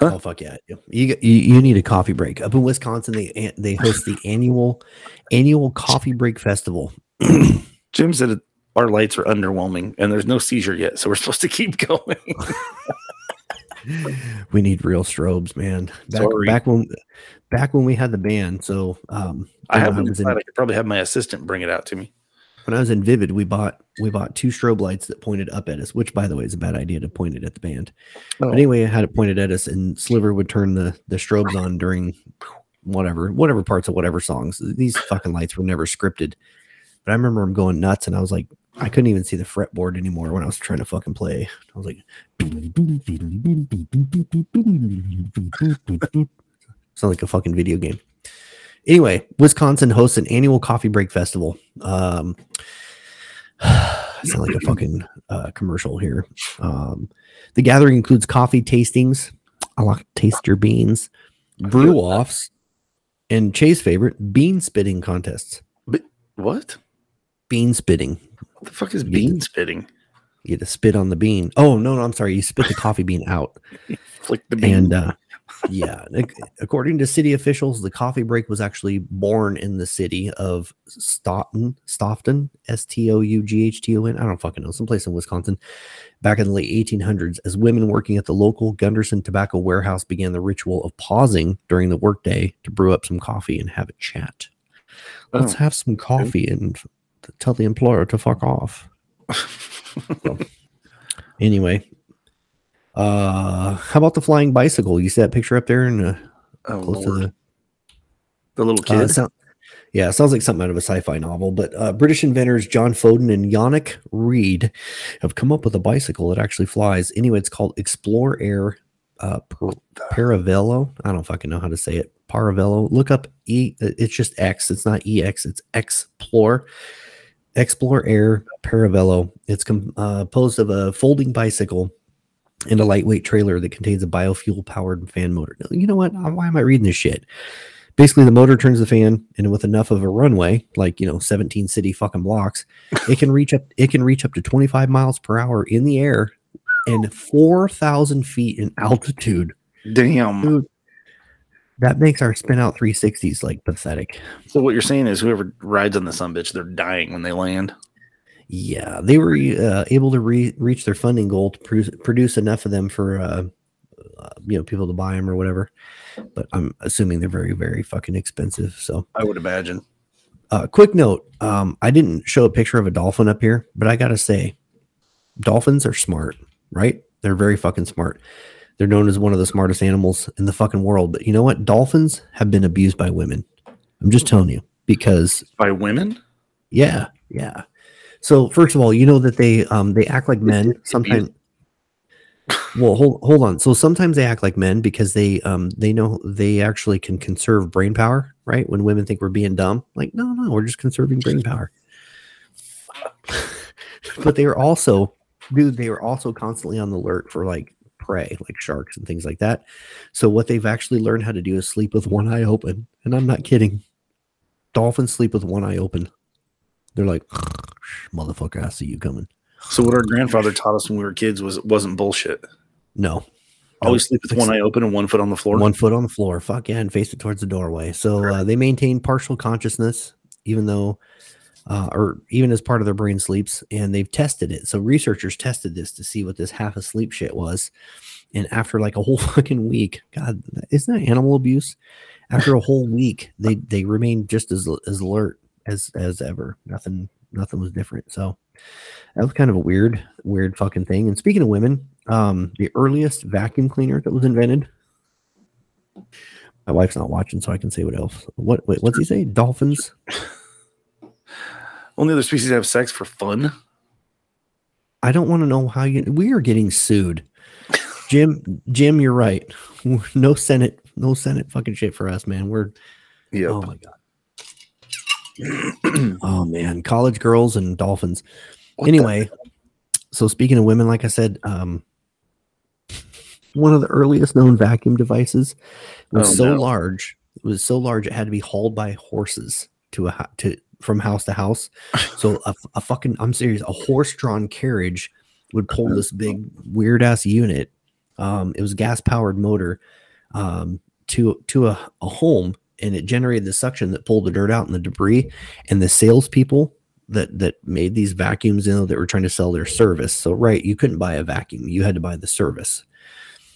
Huh? Oh fuck yeah! You, you you need a coffee break. Up in Wisconsin, they they host the annual annual coffee break festival. Jim said our lights are underwhelming and there's no seizure yet, so we're supposed to keep going. we need real strobes, man. Back, Sorry. back when back when we had the band. So um I have one in. I could probably have my assistant bring it out to me. when I was in Vivid, we bought we bought two strobe lights that pointed up at us, which by the way is a bad idea to point it at the band. Oh. But anyway, I had it pointed at us, and Sliver would turn the the strobes on during whatever whatever parts of whatever songs. These fucking lights were never scripted. But I remember him going nuts, and I was like, I couldn't even see the fretboard anymore when I was trying to fucking play. I was like, sound like a fucking video game. Anyway, Wisconsin hosts an annual coffee break festival. Um, sound like a fucking uh, commercial here. Um, the gathering includes coffee tastings. I like to taste your beans, brew offs, and Chase favorite bean spitting contests. What? Bean spitting. What the fuck is bean get spitting? You get to spit on the bean. Oh no, no, I'm sorry. You spit the coffee bean out. Flick the bean. And uh, yeah, according to city officials, the coffee break was actually born in the city of Stoughton, Stoughton, S T O U G H T O N. I don't fucking know, someplace in Wisconsin, back in the late 1800s, as women working at the local Gunderson tobacco warehouse began the ritual of pausing during the workday to brew up some coffee and have a chat. Let's Oh, have some coffee and tell the employer to fuck off. Anyway, uh, how about the flying bicycle? You see that picture up there and uh, oh, close to the the little uh, kid. it sound- yeah, sounds like something out of a sci-fi novel. But uh, British inventors John Fodden and Yannick Read have come up with a bicycle that actually flies. Anyway, it's called Explore Air uh, Paravelo. I don't fucking know how to say it. Paravelo. Look up E. It's just X. It's not EX. It's Explore. Explore Air Paravelo. It's uh, composed of a folding bicycle and a lightweight trailer that contains a biofuel powered fan motor. You know what? Why am I reading this shit? Basically, the motor turns the fan, and with enough of a runway, like you know, 17 city fucking blocks, it can reach up. It can reach up to 25 miles per hour in the air and 4,000 feet in altitude. Damn. Dude, that makes our spin out 360s like pathetic. So what you're saying is whoever rides on the sun bitch, they're dying when they land. Yeah, they were uh, able to re- reach their funding goal to produce, produce enough of them for uh, uh, you know people to buy them or whatever. But I'm assuming they're very very fucking expensive. So, I would imagine. uh, quick note: um, I didn't show a picture of a dolphin up here, but I gotta say, dolphins are smart, right? They're very fucking smart. They're known as one of the smartest animals in the fucking world. But you know what? Dolphins have been abused by women. I'm just telling you because By women? yeah, yeah. So first of all, you know that they um they act like men sometimes. Well, hold hold on. So sometimes they act like men because they um they know they actually can conserve brain power, right? When women think we're being dumb, like no, no, we're just conserving brain power. but they are also, dude, they are also constantly on the alert for like prey, like sharks and things like that. So what they've actually learned how to do is sleep with one eye open, and I'm not kidding. Dolphins sleep with one eye open. They're like, motherfucker, I see you coming. So what our grandfather taught us when we were kids was wasn't bullshit. No, Always sleep with one eye open and one foot on the floor. one foot on the floor. Fuck yeah, and face it towards the doorway. So uh, they maintain partial consciousness, even though, uh, or even as part of their brain sleeps, and they've tested it. So researchers tested this to see what this half asleep shit was, and after like a whole fucking week, God, isn't that animal abuse? After a whole week, they they remained just as as alert as as ever. Nothing nothing was different. So that was kind of a weird weird fucking thing. And speaking of women, um, the earliest vacuum cleaner that was invented my wife's not watching, so I can say what else. What? Wait, what's he say? Dolphins? Only other species have sex for fun. I don't want to know how you. We are getting sued. Jim, Jim, you're right. No Senate, no Senate fucking shit for us, man. We're Yep. oh my god. oh man, college girls and dolphins. What anyway, so speaking of women, like I said, um, one of the earliest known vacuum devices was Oh, so no. large. It was so large it had to be hauled by horses to a to from house to house. So a, a fucking I'm serious, a horse-drawn carriage would pull Uh-huh. this big weird ass unit. Um, it was gas powered motor um, to to a, a home, and it generated the suction that pulled the dirt out and the debris. And the salespeople that that made these vacuums, you know, that were trying to sell their service. So right, you couldn't buy a vacuum; you had to buy the service.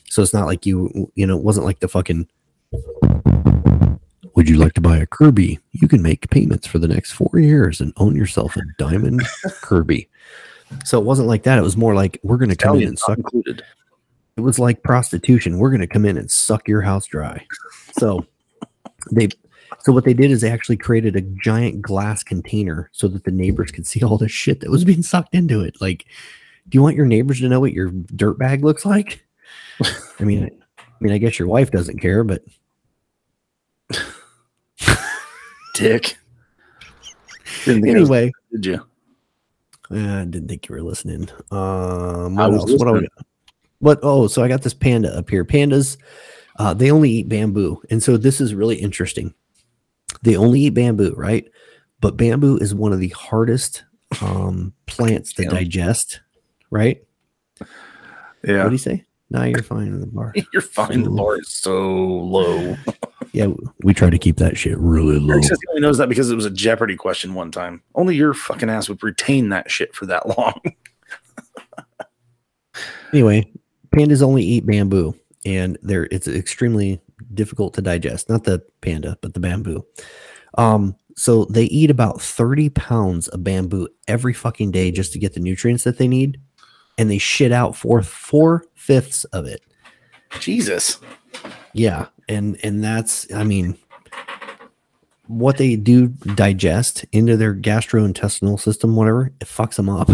So it's not like you, you know, it wasn't like the fucking. Would you like to buy a Kirby? You can make payments for the next four years and own yourself a diamond Kirby. So it wasn't like that. It was more like we're going to come in and suck. included. It was like prostitution. We're going to come in and suck your house dry. So they, so what they did is they actually created a giant glass container so that the neighbors could see all the shit that was being sucked into it. Like, do you want your neighbors to know what your dirt bag looks like? I mean, I mean, I guess your wife doesn't care, but Dick. I was- anyway, did you? Uh, I didn't think you were listening. Um, what was else? What, what? Oh, so I got this panda up here. Pandas, uh, they only eat bamboo, and so this is really interesting. They only eat bamboo, right? But bamboo is one of the hardest um, plants to Yeah. digest, right? Yeah. What do you say? Now you're fine in the bar. You're fine. The bar is so low. Yeah, we try to keep that shit really low. He only knows that because it was a Jeopardy question one time. Only your fucking ass would retain that shit for that long. Anyway, pandas only eat bamboo, and they're it's extremely difficult to digest. Not the panda, but the bamboo. Um, so they eat about 30 pounds of bamboo every fucking day just to get the nutrients that they need, and they shit out four four fifths of it. Jesus. Yeah, and and that's I mean what they do digest into their gastrointestinal system, whatever, it fucks them up.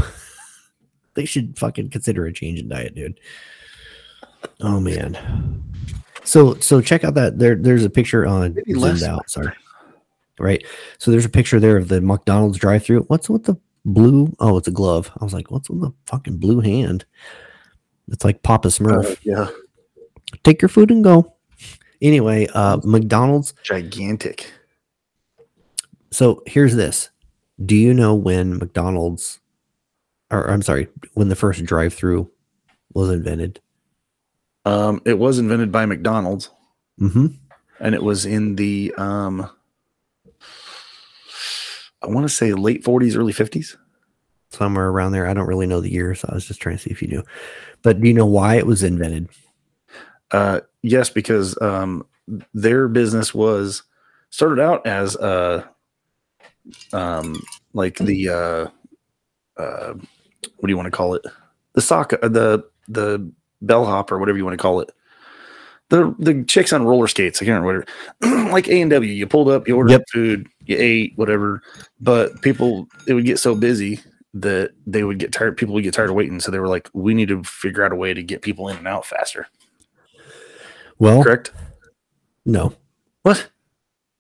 they should fucking consider a change in diet, dude. Oh man. So so check out that there there's a picture on Maybe less. out, sorry. Right. So there's a picture there of the McDonald's drive through. What's with the blue? Oh, it's a glove. I was like, what's with the fucking blue hand? It's like Papa Smurf Uh, yeah. take your food and go. Anyway, uh, McDonald's. Gigantic. So here's this. Do you know when McDonald's, or I'm sorry, when the first drive through was invented? Um, it was invented by McDonald's Mm-hmm. and it was in the um I want to say late 40s, early 50s. Somewhere around there. I don't really know the year, so I was just trying to see if you knew. But do you know why it was invented? Uh, yes, because um, their business was started out as uh, um, like the uh, uh, what do you want to call it? The sock, uh, the the bellhop or whatever you want to call it. The the chicks on roller skates. I can't remember what it, like A and W. You pulled up, you ordered Yep. food, you ate whatever. But people, it would get so busy that they would get tired. People would get tired of waiting, so they were like, "We need to figure out a way to get people in and out faster." Well, Correct? no. What?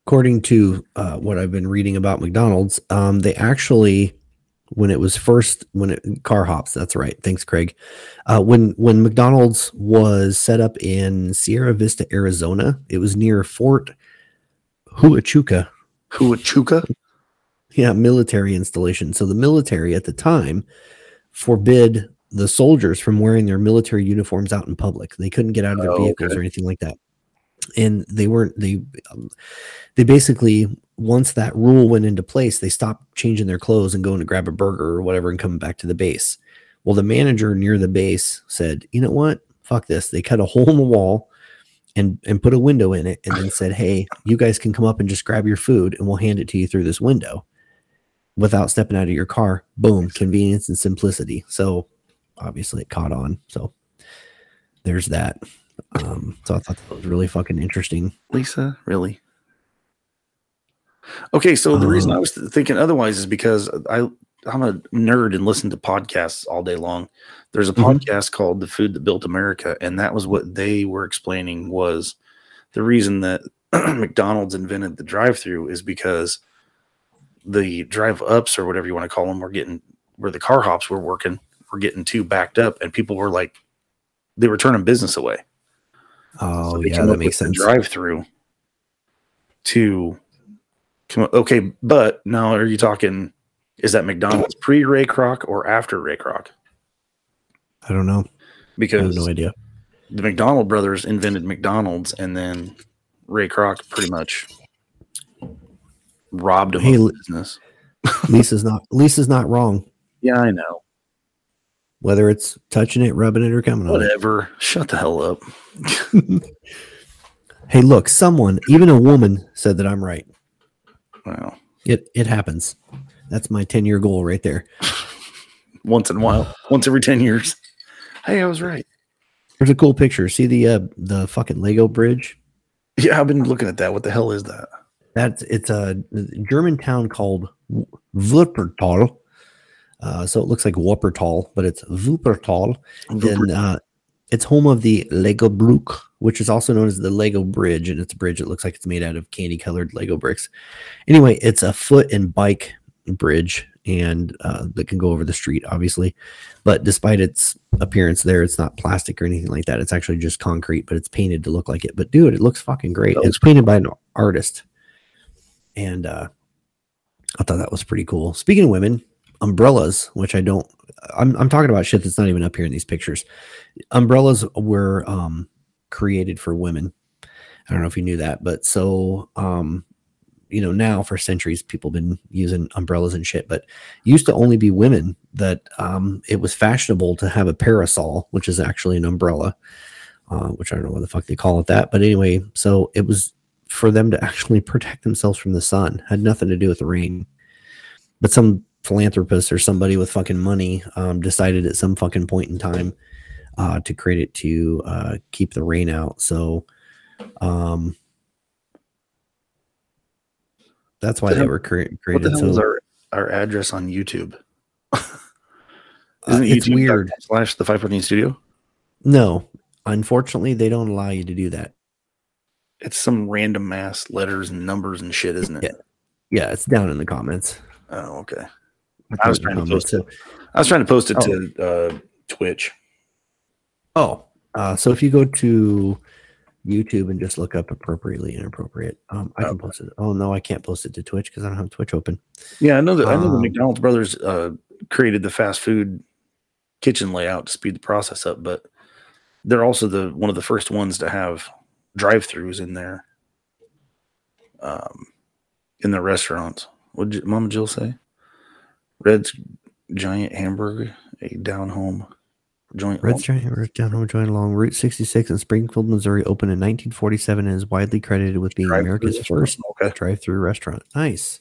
According to uh, what I've been reading about McDonald's, um, they actually, when it was first, when it car hops, that's right. Thanks, Craig. Uh, when when McDonald's was set up in Sierra Vista, Arizona, it was near Fort Huachuca, Huachuca? yeah, military installation. So the military at the time forbid the soldiers from wearing their military uniforms out in public. They couldn't get out of their Oh, vehicles okay. or anything like that. And they weren't they um, they basically once that rule went into place, they stopped changing their clothes and going to grab a burger or whatever and coming back to the base. Well, the manager near the base said, "You know what? Fuck this." They cut a hole in the wall and and put a window in it and then said, "Hey, you guys can come up and just grab your food and we'll hand it to you through this window." without stepping out of your car. Boom, convenience and simplicity. So obviously it caught on. So there's that. Um, so I thought that was really fucking interesting. Lisa, really? Okay, so the reason I Um, was thinking otherwise is because I I'm a nerd and listen to podcasts all day long. There's a Mhm. podcast called The Food That Built America, and that was what they were explaining was the reason that McDonald's invented the drive-through is because the drive ups or whatever you want to call them were getting where the car hops were working were getting too backed up, and people were like they were turning business away. Oh they yeah, that makes sense. Drive through to. Okay, but now are you talking? Is that McDonald's pre Ray Kroc or after Ray Kroc? I don't know. Because I have no idea. the McDonald brothers invented McDonald's, and then Ray Kroc pretty much robbed him Hey, of business. Lisa's not Lisa's not wrong. Yeah, I know. whether it's touching it, rubbing it, or coming on. Whatever. Shut the hell up. Hey, look, someone, even a woman, said that I'm right. Wow. It it happens. That's my 10 year goal right there. Once in a while. Once every 10 years. Hey, I was right. There's a cool picture. See the uh, the fucking Lego bridge? Yeah, I've been looking at that. What the hell is that? That's it's a German town called Wuppertal. Uh, so it looks like Wuppertal, but it's Wuppertal. And uh, it's home of the Lego Brook, which is also known as the Lego Bridge, and it's a bridge that looks like it's made out of candy colored Lego bricks. Anyway, it's a foot and bike bridge, and uh, that can go over the street, obviously. But despite its appearance, there it's not plastic or anything like that. It's actually just concrete, but it's painted to look like it. But dude, it looks fucking great. It's painted by an artist, and uh, I thought that was pretty cool. Speaking of women, umbrellas, which I don't, I'm, I'm talking about shit that's not even up here in these pictures. Umbrellas were um, created for women. I don't know if you knew that, but so, um, you know, now for centuries, people been using umbrellas and shit, but used to only be women that um, it was fashionable to have a parasol, which is actually an umbrella, uh, which I don't know what the fuck they call it that. But anyway, so it was for them to actually protect themselves from the sun, had nothing to do with the rain. But some philanthropist or somebody with fucking money um, decided at some fucking point in time uh, to create it to uh, keep the rain out. So um, that's why the they hell- were cre- What the created. hell So is our, our address on YouTube? uh, Isn't it it's YouTube weird. slash the 514 studio? No, unfortunately, they don't allow you to do that. It's some random mass letters and numbers and shit, isn't it? Yeah. Yeah, it's down in the comments. Oh, okay. I I was put it in trying to post it. I was trying to post it Oh. to uh, Twitch. Oh, uh, so if you go to YouTube and just look up appropriately inappropriate, um, I can post it. Oh no, I can't post it to Twitch because I don't have Twitch open. Yeah, I know that. I know the Um, McDonald's brothers uh, created the fast food kitchen layout to speed the process up, but they're also the one of the first ones to have drive-throughs in their um, in their restaurants. What did Mama Jill say? Red's giant hamburger, a down home joint. Red's Giant Hamburgers down home joint along Route 66 in Springfield, Missouri, opened in 1947 and is widely credited with being Drive-through America's first Okay. drive-through restaurant. Nice.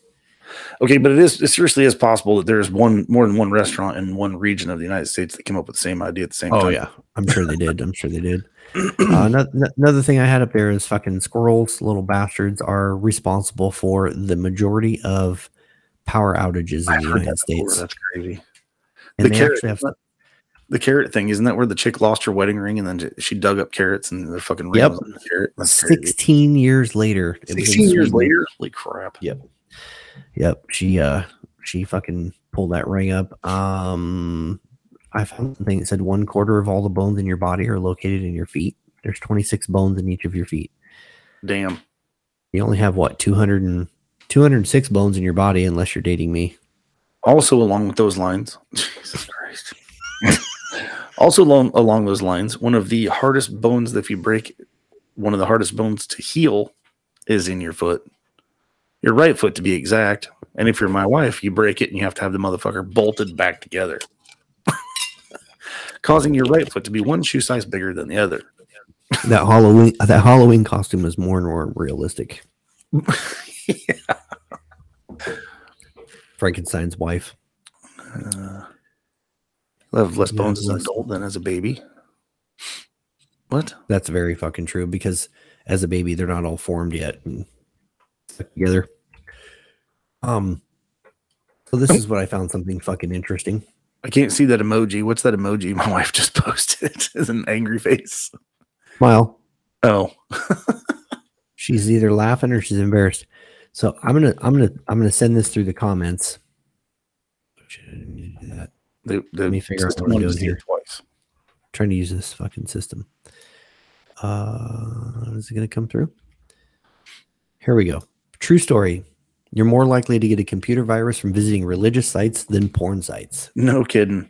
Okay, but it is it seriously is possible that there's one more than one restaurant in one region of the United States that came up with the same idea at the same Oh time. yeah, I'm sure they did. I'm sure they did. Uh, ano- ano- another thing I had up there is fucking squirrels, little bastards, are responsible for the majority of power outages in the United. States. That's crazy. And the carrot, have the carrot thing isn't that where the chick lost her wedding ring and then she dug up carrots and the fucking Yep. the carrot? That's crazy. 16 years later. 16 years later? Holy crap! Yep. Yep, she uh she fucking pulled that ring up. Um I found something that said one quarter of all the bones in your body are located in your feet. There's 26 bones in each of your feet. Damn. You only have what 200 and 206 bones in your body unless you're dating me. Also, along with those lines, Jesus Christ. also, along along those lines, one of the hardest bones that if you break, one of the hardest bones to heal is in your foot, your right foot to be exact. And if you're my wife, you break it and you have to have the motherfucker bolted back together, causing your right foot to be one shoe size bigger than the other. That Halloween that Halloween costume is more and more realistic. Frankenstein's wife. Uh, less Yeah, bones as an adult than as a baby. What? That's very fucking true because as a baby they're not all formed yet and stuck together. Um so this is what I found something fucking interesting. I can't see that emoji. What's that emoji my wife just posted? Is an angry face. Smile. Oh, She's either laughing or she's embarrassed. So I'm gonna I'm gonna I'm gonna send this through the comments. Shit, I didn't need to do that. the, the me figure out what I'm to it here. twice. trying to use this fucking system. Uh, is it to come through? Here we go. True story. You're more likely to get a computer virus from visiting religious sites than porn sites. No kidding.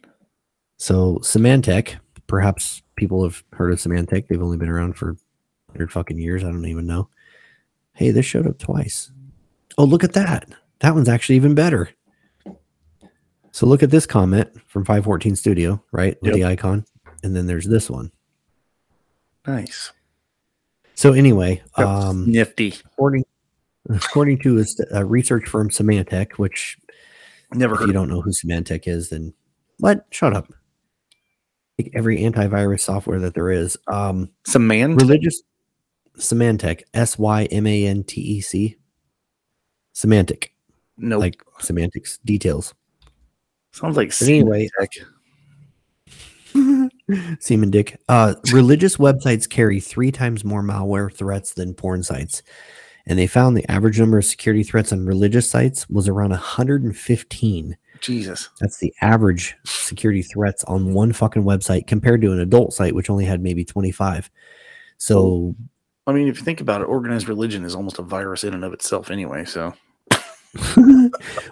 So Symantec, perhaps people have heard of Symantec. They've only been around for 100 fucking years. I don't even know. Hey, this showed up twice. Oh, look at that. That one's actually even better. So look at this comment from 514 Studio, right? With Yep. the icon. And then there's this one. Nice. So anyway, um, Nifty. according according to a, research firm Symantec, which Never if you don't know who Symantec is, then what? Shut up. Like every antivirus software that there is. Um, man. religious Symantec, S Y M A N T E C. Semantic, No, like semantics, details. sounds like But anyway. Seaman Dick. Uh, religious websites carry three times more malware threats than porn sites. And they found the average number of security threats on religious sites was around 115. Jesus. That's the average security threats on one fucking website compared to an adult site, which only had maybe 25. So, I mean, if you think about it, organized religion is almost a virus in and of itself, anyway. So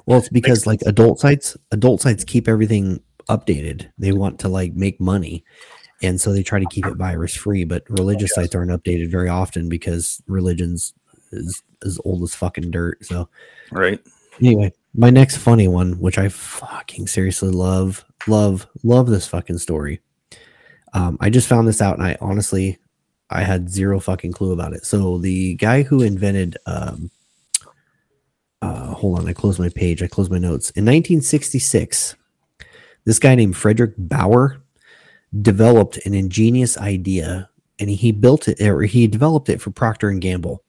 well, it's because like adult sites, adult sites keep everything updated. They want to like make money. And so they try to keep it virus free, but religious sites aren't updated very often because religions is as old as fucking dirt. So right. anyway, my next funny one, which I fucking seriously love, love, love this fucking story. Um, I just found this out, and I honestly, I had zero fucking clue about it. So the guy who invented, um, uh, hold on, I closed my page, I closed my notes. In 1966, this guy named Fredric Baur developed an ingenious idea, and he built it, or he developed it for Procter and Gamble.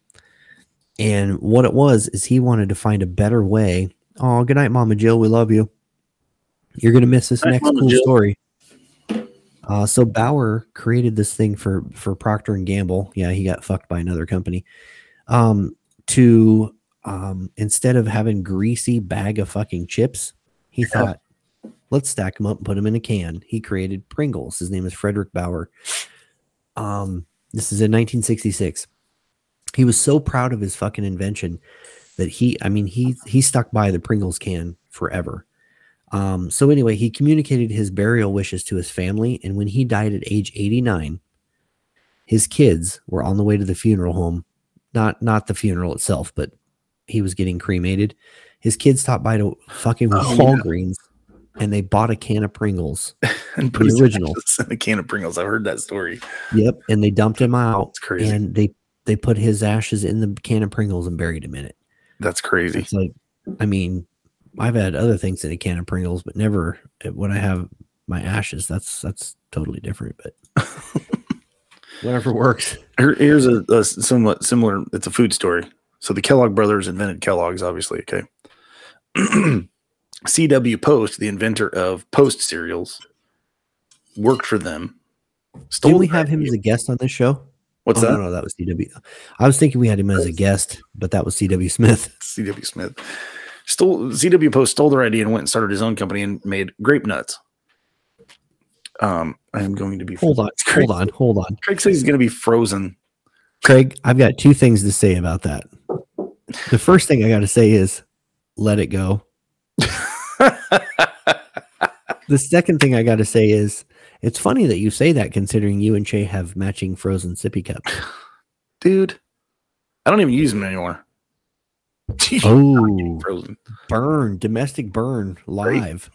And what it was is he wanted to find a better way. Oh, good night, Mama Jill. We love you. You're gonna miss this Night, next Mama cool Jill. story. Uh, so Baur created this thing for for Procter and Gamble. Yeah, he got fucked by another company. Um, to um, instead of having greasy bag of fucking chips, he thought, let's stack them up and put them in a can. He created Pringles. His name is Fredric Baur. Um, this is in 1966 he was so proud of his fucking invention that he i mean he he stuck by the pringles can forever um so anyway he communicated his burial wishes to his family and when he died at age 89 his kids were on the way to the funeral home not not the funeral itself but he was getting cremated his kids stopped by to fucking Oh, yeah. walgreens and they bought a can of pringles And put The original. a can of Pringles. I've heard that story. yep and they dumped him out It's crazy. and they they put his ashes in the can of pringles and buried him in it That's crazy. It's like, I mean, I've had other things in a can of Pringles, but never uh, when I have my ashes. That's that's totally different. But whatever works. Here- Here's a, a somewhat similar. It's a food story. So the Kellogg brothers invented Kellogg's, obviously. Okay. C.W. Post, the inventor of Post cereals, worked for them. Did we have him as a guest on this show? What's oh, that? No, no, that was CW. I was thinking we had him as a guest, but that was CW Smith. C.W. Smith stole C.W. Post stole their idea and went and started his own company and made grape nuts. Um, I am going to be Hold on, Craig, hold on, hold on. Craig says he's going to be frozen. Craig, I've got two things to say about that. The first thing I got to say is let it go. The second thing I got to say is it's funny that you say that considering you and Che have matching frozen sippy cups. Dude, I don't even use them anymore. Oh, frozen. burn, domestic burn live.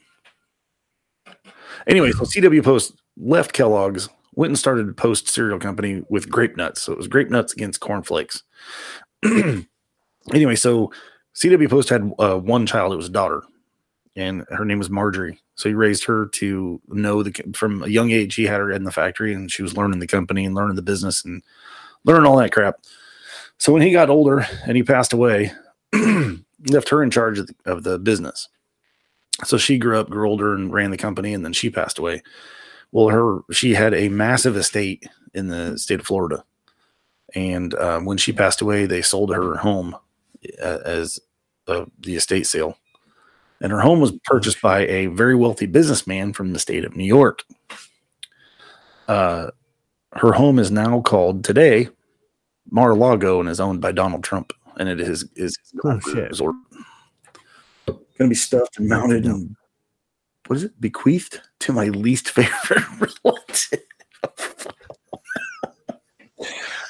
Anyway, so CW Post left Kellogg's, went and started a Post cereal company with grape nuts. So it was grape nuts against cornflakes. anyway, so CW Post had uh, one child. It was a daughter, and her name was Marjorie. So he raised her to know the from a young age. He had her in the factory, and she was learning the company and learning the business and learning all that crap. So when he got older and he passed away, left her in charge of the, of the business so she grew up, grew older, and ran the company, and then she passed away. Well, her she had a massive estate in the state of Florida, and uh, when she passed away, they sold her home uh, as uh, the estate sale, and her home was purchased by a very wealthy businessman from the state of New York. Uh, her home is now called today Mar-a-Lago and is owned by Donald Trump, and it is is Oh, resort going to be stuffed and mounted and what is it bequeathed to my least favorite relative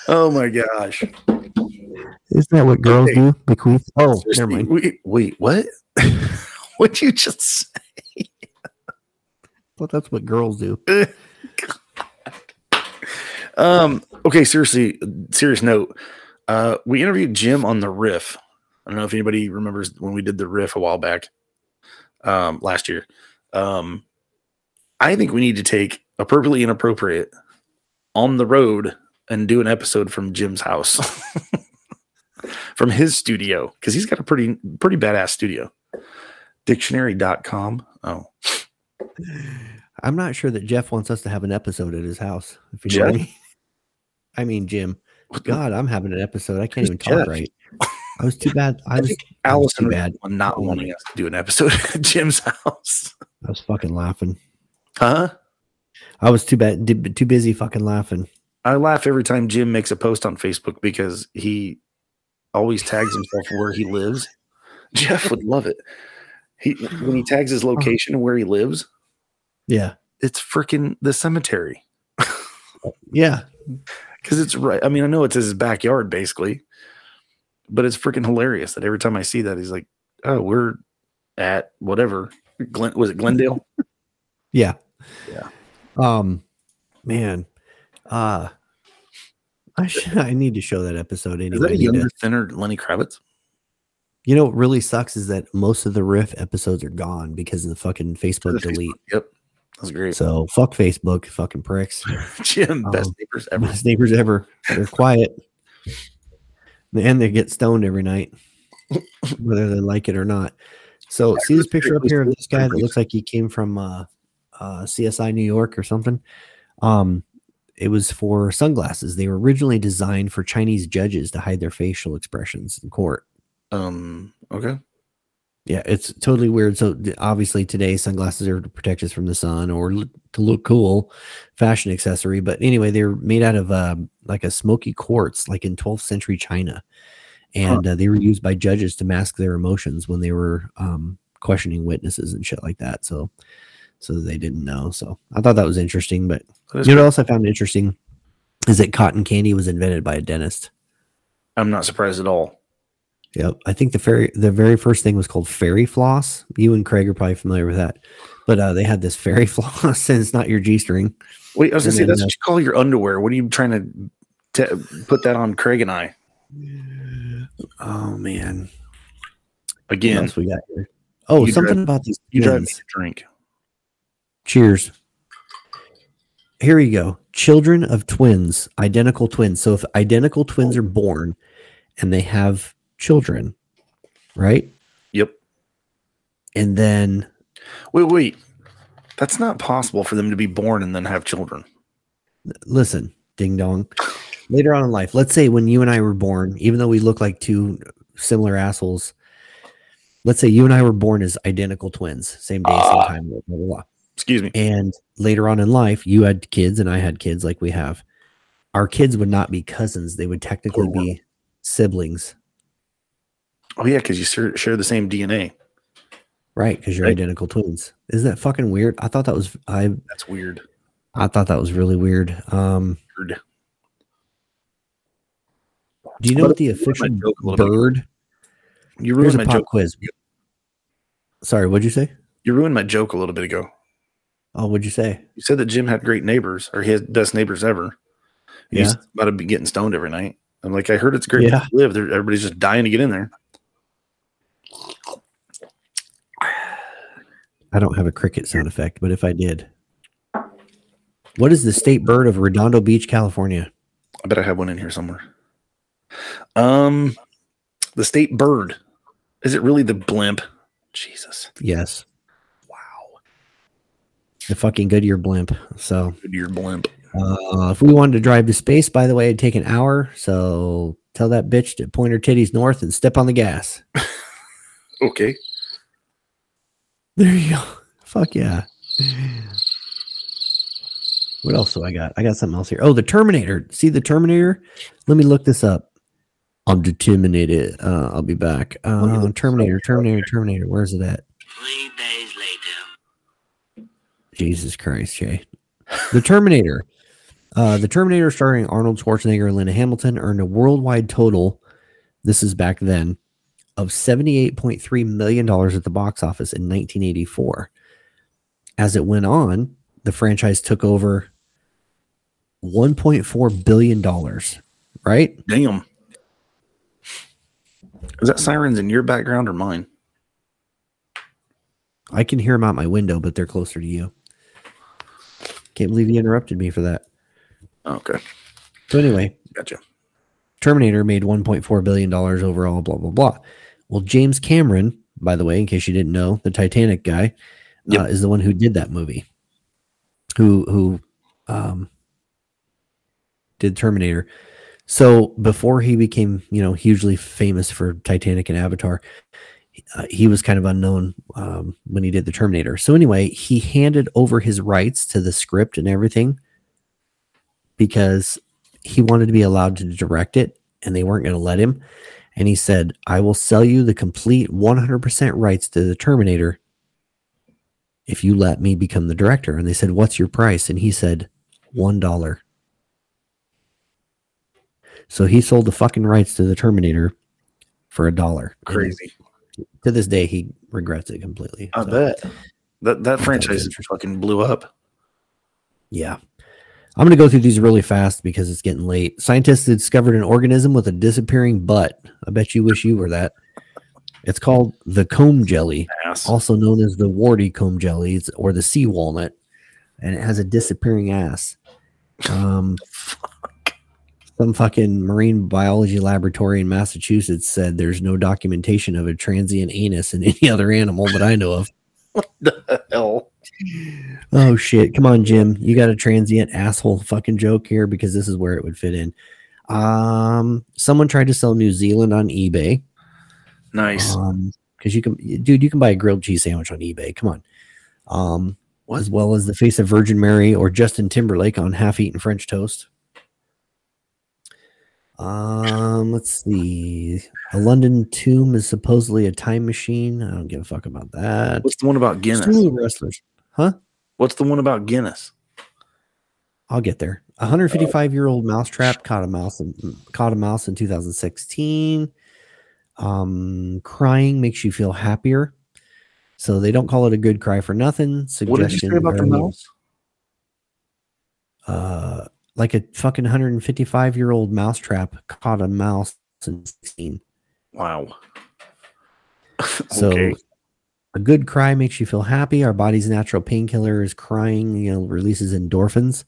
oh my gosh Isn't that what girls Okay. do? Bequeath. Oh, never Seriously, mind. wait, wait what what'd you just say But that's what girls do. um. Okay. Seriously. Serious note. Uh, we interviewed Jim on the riff. I don't know if anybody remembers when we did the riff a while back, um, last year. Um, I think we need to take appropriately inappropriate on the road and do an episode from Jim's house, from his studio, because he's got a pretty pretty badass studio. Dictionary.com. Oh, I'm not sure that Jeff wants us to have an episode at his house. If you Jeff? know me. I mean, Jim. God, I'm having an episode. I can't even talk right. I was too bad. I I was think I was Allison bad not oh, wanting us to do an episode at Jim's house. I was fucking laughing. Huh? I was too bad. Too busy fucking laughing. I laugh every time Jim makes a post on Facebook because he always tags himself where he lives. Jeff would love it. He when he tags his location where he lives, Yeah. it's freaking the cemetery Yeah. Because it's right. I mean, I know it's his backyard basically, but it's freaking hilarious that every time I see that, he's like, "Oh, we're at whatever." Glen was it Glendale? Yeah. Yeah. Um, man, uh, I should, I need to show that episode Is anyway. that I a younger, thinner Lenny Kravitz? you know what really sucks is that most of the riff episodes are gone because of the fucking Facebook delete. Facebook- Yep, that's great. So fuck Facebook, fucking pricks. Jim, best Um, neighbors ever. Best neighbors ever. They're quiet. And they get stoned every night, whether they like it or not. So see this picture up here of this guy that looks like he came from uh, uh, CSI New York or something. Um, it was for sunglasses. They were originally designed for Chinese judges to hide their facial expressions in court. Um. Okay. Yeah, it's totally weird. So obviously today sunglasses are to protect us from the sun or look, to look cool, fashion accessory. But anyway, they're made out of uh, like a smoky quartz, like in 12th century China, and uh, they were used by judges to mask their emotions when they were um, questioning witnesses and shit like that. So, so they didn't know. So I thought that was interesting. But you know what else I found interesting is that cotton candy was invented by a dentist. I'm not surprised at all. Yep. I think the fairy the very first thing was called fairy floss. You and Craig are probably familiar with that. But uh, they had this fairy floss and it's not your G string. Wait, I was gonna And say that's uh, what you call your underwear. What are you trying to t- put that on Craig and I Oh man. What again? else we got here? Oh, something drive- about these You drive me to drink. Cheers. Here you go. Children of twins, identical twins. So if identical twins are born and they have children, right? Yep. And then Wait, wait. That's not possible for them to be born and then have children. listen, ding dong. Later on in life, let's say when you and I were born, even though we look like two similar assholes, let's say you and I were born as identical twins, same day, same Ah. time, blah, blah, blah. Excuse me. And later on in life, you had kids and I had kids like we have. Our kids would not be cousins, they would technically be siblings, Oh yeah, because you share, share the same DNA. right? Because you're Right. identical twins. Isn't that fucking weird? I thought that was I That's weird. I thought that was really weird. Um Weird. do you know But what the you ruined my official little bit. bird? You Here's ruined a my pop joke. quiz. Sorry, what'd you say? You ruined my joke a little bit ago. Oh, what'd you say? You said that Jim had great neighbors, or he has best neighbors ever. He's Yeah. about to be getting stoned every night. I'm like, I heard it's great Yeah. to live. Everybody's just dying to get in there. I don't have a cricket sound effect, but if I did. What is the state bird of Redondo Beach, California? I bet I have one in here somewhere. Um, the state bird. Is it really the blimp? Jesus. Yes, Wow. the fucking Goodyear blimp. So, Goodyear blimp. uh, if we wanted to drive to space, by the way, it'd take an hour. So, tell that bitch to point her titties north and step on the gas. Okay. There you go. Fuck yeah. What else do I got? I got something else here. Oh, the Terminator. See the Terminator? Let me look this up. I'm determined. Uh, I'll be back. me Uh, Terminator. Terminator, Terminator. Where's it at? Three days later. Jesus Christ, Jay. The Terminator. Uh, the Terminator, starring Arnold Schwarzenegger and Linda Hamilton, earned a worldwide total. This is back then of seventy-eight point three million dollars at the box office in 1984. as it went on, the franchise took over 1.4 billion dollars. Right? Damn. Is that sirens in your background or mine? I can hear them out my window, but they're closer to you. Can't believe you interrupted me for that. Oh, okay. So anyway, Gotcha. Terminator made 1.4 billion dollars overall. Blah blah blah. Well, James Cameron, by the way, in case you didn't know, the Titanic guy, Yep. uh, is the one who did that movie. Who who um, did Terminator? So before he became, you know, hugely famous for Titanic and Avatar, uh, he was kind of unknown um, when he did the Terminator. So anyway, he handed over his rights to the script and everything because he wanted to be allowed to direct it, and they weren't going to let him. And he said, "I will sell you the complete 100% rights to the Terminator if you let me become the director." And they said, "What's your price?" And he said, one dollar." So he sold the fucking rights to the Terminator for a dollar. And Crazy. to this day, he regrets it completely. I So, bet. That that franchise fucking blew up. Yeah. I'm going to go through these really fast because it's getting late. Scientists discovered an organism with a disappearing butt. I bet you wish you were that. It's called the comb jelly, Ass. also known as the warty comb jelly it's- or the sea walnut, and it has a disappearing ass. Um, some fucking marine biology laboratory in Massachusetts said there's no documentation of a transient anus in any other animal that I know of. What the hell? Oh shit! Come on, Jim. You got a transient asshole fucking joke here because this is where it would fit in. Um, someone tried to sell New Zealand on eBay. Nice. Um, because you can, dude, you can buy a grilled cheese sandwich on eBay. Come on. Um, What? as well as the face of Virgin Mary or Justin Timberlake on half-eaten French toast. Um, let's see. A London tomb is supposedly a time machine. I don't give a fuck about that. What's the one about Guinness? Of wrestlers. Huh? What's the one about Guinness? I'll get there. A 155 year old mousetrap caught a mouse in, caught a mouse in 2016. Um, crying makes you feel happier, so they don't call it a good cry for nothing. Suggestion What did you say about the mouse? Uh, like a fucking 155 year old mousetrap caught a mouse in 16. Wow. So okay. A good cry makes you feel happy. Our body's natural painkiller is crying, you know, releases endorphins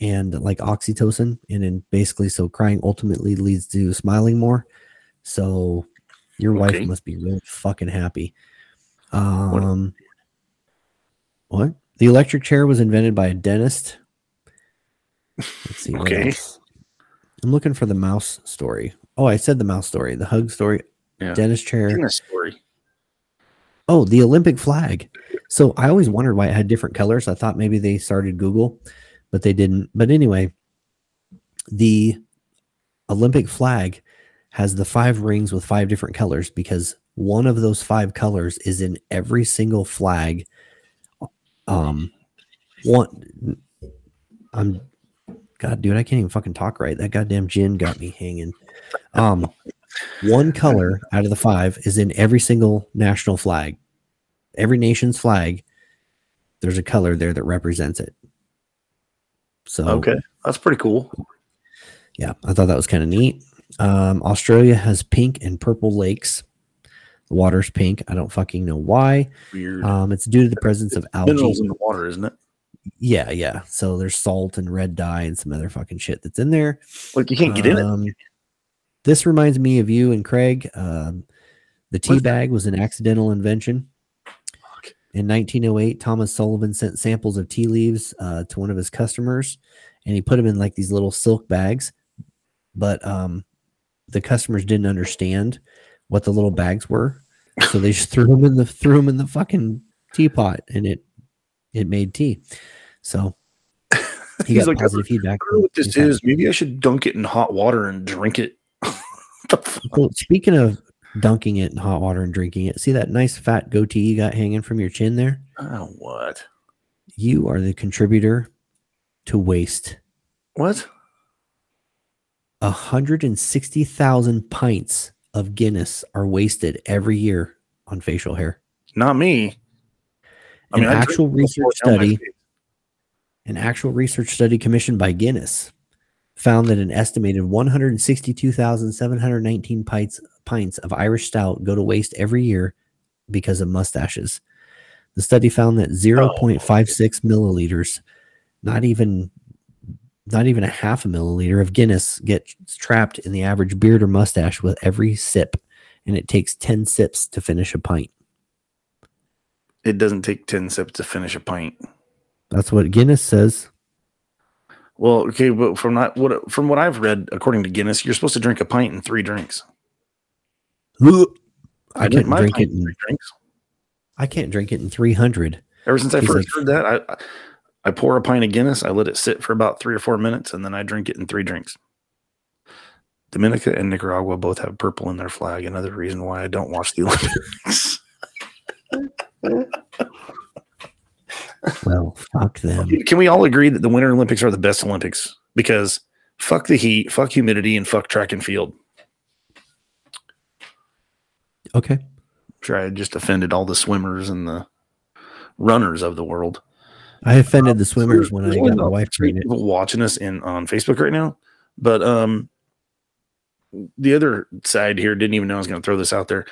and like oxytocin. And then basically, so crying ultimately leads to smiling more. So your Okay. wife must be really fucking happy. Um, what? The electric chair was invented by a dentist. Let's see. Okay. I'm looking for the mouse story. Oh, I said the mouse story, the hug story, Yeah. dentist chair. Guinness story. Oh, the Olympic flag. So I always wondered why it had different colors. I thought maybe they started Google, but they didn't. But anyway, the Olympic flag has the five rings with five different colors because one of those five colors is in every single flag. Um, one, I'm, God, dude, I can't even fucking talk right. That goddamn gin got me hanging. Um, one color out of the five is in every single national flag. Every nation's flag, there's a color there that represents it. So Okay. That's pretty cool. yeah, I thought that was kind of neat. Um, Australia has pink and purple lakes. The water's pink. I don't fucking know why. Weird. Um, it's due to the presence of algae. Minerals in the water, isn't it? Yeah, yeah. So there's salt and red dye and some other fucking shit that's in there. Like you can't get in it. This reminds me of you and Craig. Um, the tea What's that? bag was an accidental invention. Fuck. In 1908, Thomas Sullivan sent samples of tea leaves uh, to one of his customers, and he put them in like these little silk bags. But um, the customers didn't understand what the little bags were, so they just threw them in the threw them in the fucking teapot, and it it made tea. So he He's got like, I positive feedback. don't know what this is. Maybe I should dunk it in hot water and drink it. The fuck? Well, speaking of dunking it in hot water and drinking it, see that nice fat goatee you got hanging from your chin there? Oh, what? You are the contributor to waste. What? 160,000 pints of Guinness are wasted every year on facial hair. Not me. I An I actual research study- An actual research study commissioned by Guinness found that an estimated 162,719 pints, pints of Irish stout go to waste every year because of mustaches. The study found that 0.56 milliliters, not even not even a half a milliliter of Guinness gets trapped in the average beard or mustache with every sip, and it takes 10 sips to finish a pint. It doesn't take 10 sips to finish a pint. That's what Guinness says. Well, okay, but from not what from what I've read, according to Guinness, you're supposed to drink a pint in three drinks. I drink can't drink it in in three drinks. I can't drink it in 300. Ever since I He's first like- heard that, I I pour a pint of Guinness, I let it sit for about three or four minutes, and then I drink it in three drinks. Dominica and Nicaragua both have purple in their flag. Another reason why I don't watch the Olympics. Well, fuck them. Can we all agree that the Winter Olympics are the best Olympics? Because fuck the heat, fuck humidity, and fuck track and field. Okay. sure I just offended all the swimmers and the runners of the world. I offended the swimmers when I got my wife pregnant. people watching us in on Facebook right now. But um the other side here didn't even know I was going to throw this out there.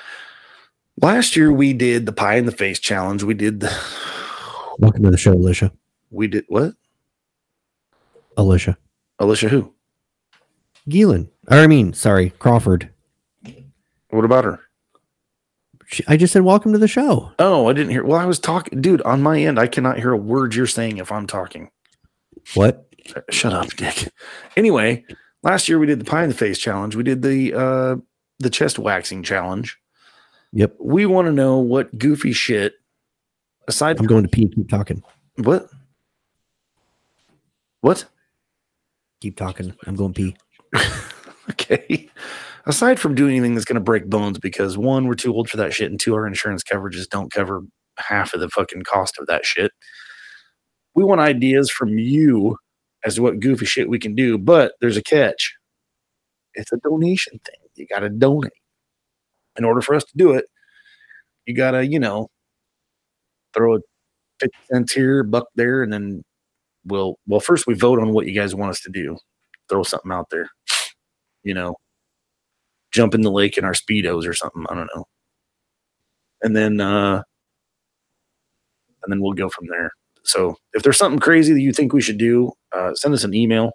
Last year we did the pie in the face challenge. We did the Welcome to the show, Alicia. we did what? Alicia. Alicia who? Geelan. Or I mean, sorry, Crawford. What about her? She, I just said welcome to the show. Oh, I didn't hear. Well, I was talking, dude. On my end, I cannot hear a word you're saying if I'm talking. What? Shut up, Dick. Anyway, last year we did the pie in the face challenge. We did the uh the chest waxing challenge. Yep. We want to know what goofy shit aside I'm going to pee. Keep talking. what? What? Keep talking. I'm going pee. Okay. Aside from doing anything that's going to break bones, because one, we're too old for that shit, and two, our insurance coverages don't cover half of the fucking cost of that shit. We want ideas from you as to what goofy shit we can do, but there's a catch. It's a donation thing. You got to donate. In order for us to do it, you got to, you know, throw a 50 cents here, buck there, and then we'll, well, first we vote on what you guys want us to do. Throw something out there, you know, jump in the lake in our speedos or something. I don't know. And then, uh, and then we'll go from there. So if there's something crazy that you think we should do, uh, send us an email.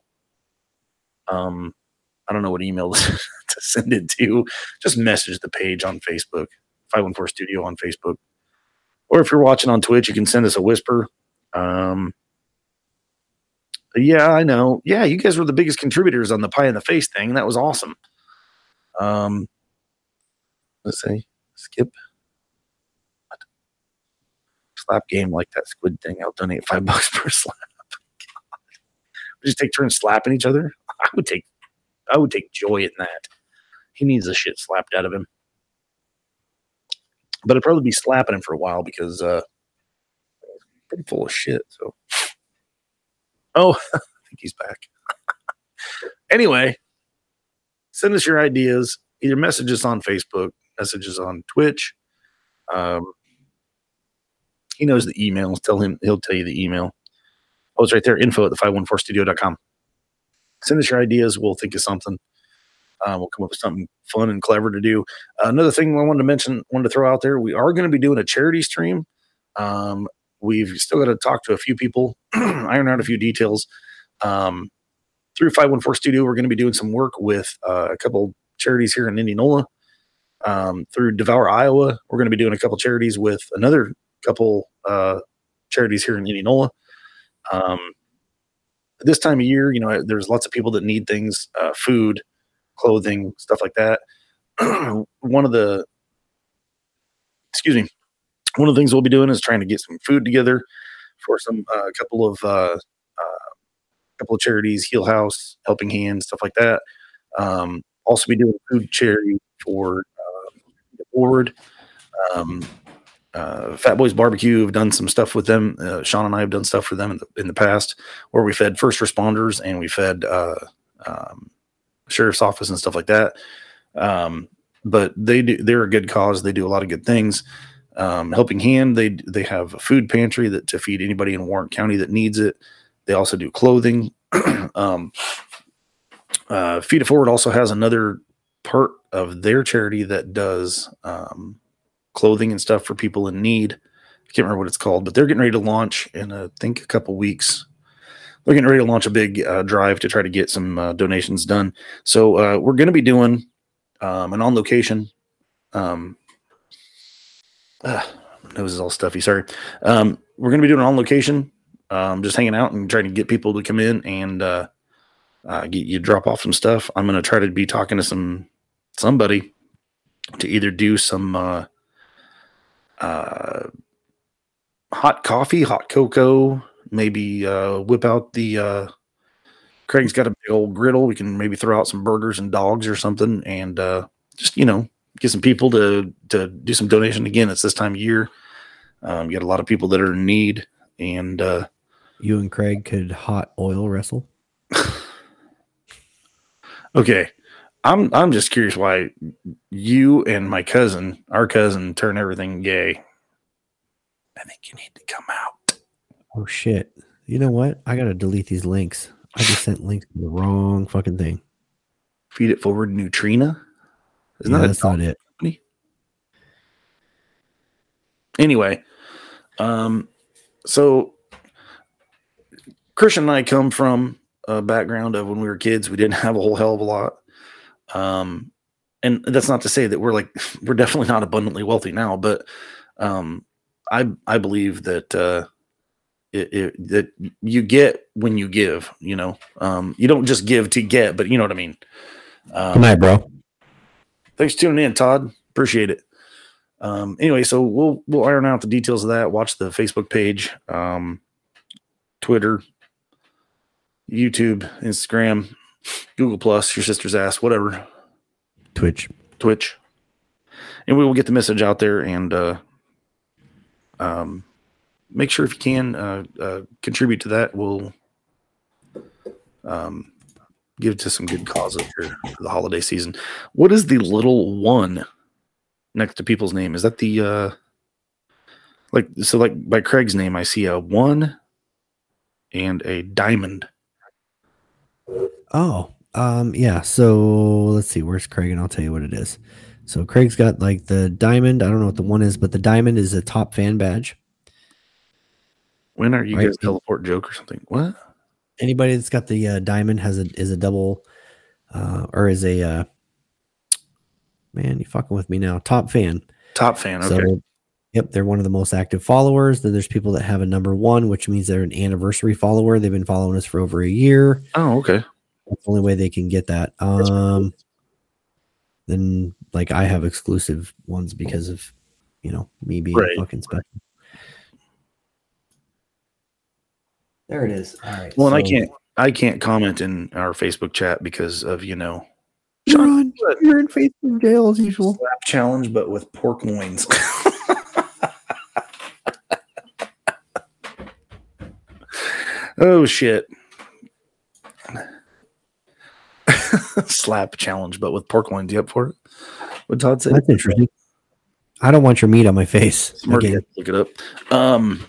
Um, I don't know what email to send it to. Just message the page on Facebook, 514 Studio on Facebook. Or if you're watching on Twitch, you can send us a whisper. Um, yeah, I know. Yeah, you guys were the biggest contributors on the pie in the face thing. That was awesome. Um, let's see, skip. What? Slap game like that squid thing. I'll donate five bucks per slap. we just take turns slapping each other. I would take, I would take joy in that. He needs the shit slapped out of him. But I'd probably be slapping him for a while because uh, pretty full of shit. So, oh, I think he's back. anyway, send us your ideas. Either message us on Facebook, messages on Twitch. Um, he knows the emails. Tell him he'll tell you the email. Oh, it's right there. Info at the 514studio.com. Send us your ideas. We'll think of something. Uh, we'll come up with something fun and clever to do. Uh, another thing I wanted to mention, wanted to throw out there, we are going to be doing a charity stream. Um, we've still got to talk to a few people, iron out a few details. Um, through 514 Studio, we're going to be doing some work with uh, a couple charities here in Indianola. Um, through Devour, Iowa, we're going to be doing a couple charities with another couple uh, charities here in Indianola. Um, this time of year, you know, there's lots of people that need things, uh, food, clothing, stuff like that. one of the, excuse me, one of the things we'll be doing is trying to get some food together for some uh, couple of uh, uh, couple of charities, Heal House, Helping Hands, stuff like that. Um, also, be doing food charity for uh, the board. Um, uh, Fat Boys Barbecue have done some stuff with them. Uh, Sean and I have done stuff for them in the, in the past, where we fed first responders and we fed uh, um, sheriff's office and stuff like that. Um, but they do, they're a good cause. They do a lot of good things. Um, Helping Hand, they they have a food pantry that to feed anybody in Warren County that needs it. They also do clothing. um, uh, Feed It Forward also has another part of their charity that does um, clothing and stuff for people in need. I can't remember what it's called, but they're getting ready to launch in I think a couple weeks. They're getting ready to launch a big uh, drive to try to get some uh, donations done. So uh, we're going to be doing um, an on location. Um, my nose is all stuffy. Sorry. Um, we're going to be doing an on location, um, just hanging out and trying to get people to come in and uh, uh, get you drop off some stuff. I'm going to try to be talking to some somebody to either do some uh, uh, hot coffee, hot cocoa, maybe uh, whip out the. Uh, Craig's got a big old griddle. We can maybe throw out some burgers and dogs or something, and uh, just you know get some people to to do some donation. Again, it's this time of year. Um, you got a lot of people that are in need, and uh, You and Craig could hot oil wrestle. okay, I'm I'm just curious why you and my cousin, our cousin, turn everything gay. I think you need to come out. Oh shit! You know what? I gotta delete these links. I just sent links to the wrong fucking thing. Feed it forward, Neutrina. Isn't Yeah, that that's not it. anyway um so christian and i come from a background of when we were kids we didn't have a whole hell of a lot um and that's not to say that we're like we're definitely not abundantly wealthy now but um i i believe that uh it, it, that you get when you give you know um you don't just give to get but you know what i mean um, Good night, bro. thanks for tuning in, Todd. Appreciate it. Um, anyway, so we'll we'll iron out the details of that. Watch the Facebook page, um, Twitter, YouTube, Instagram, Google Plus, your sister's ass, whatever, Twitch. Twitch, and we will get the message out there and uh, um, make sure if you can uh, uh, contribute to that. We'll um, give it to some good causes here for the holiday season. What is the little one next to people's name? Is that the uh like so like by Craig's name I see a one and a diamond. Oh, um, yeah. So let's see. Where's Craig? And I'll tell you what it is. So Craig's got like the diamond. I don't know what the one is, but the diamond is a top fan badge. When are you Right. guys teleport joke or something? What? Anybody that's got the uh, diamond has a is a double, uh, or is a uh, man. You fucking with me now? Top fan. Top fan. Okay. So, yep, they're one of the most active followers. Then there's people that have a number one, which means they're an anniversary follower. They've been following us for over a year. oh, okay. That's the only way they can get that. Um, then like I have exclusive ones because of you know me being Right. fucking special. There it is. All right. Well, and I can't I can't comment in our Facebook chat because of, you know, You're on. You're in Facebook jail as usual. slap challenge, but with pork loins. oh shit. Slap challenge, but with pork loins. You up for it? What Todd said? That's interesting. I don't want your meat on my face. Smart Look it up. Um,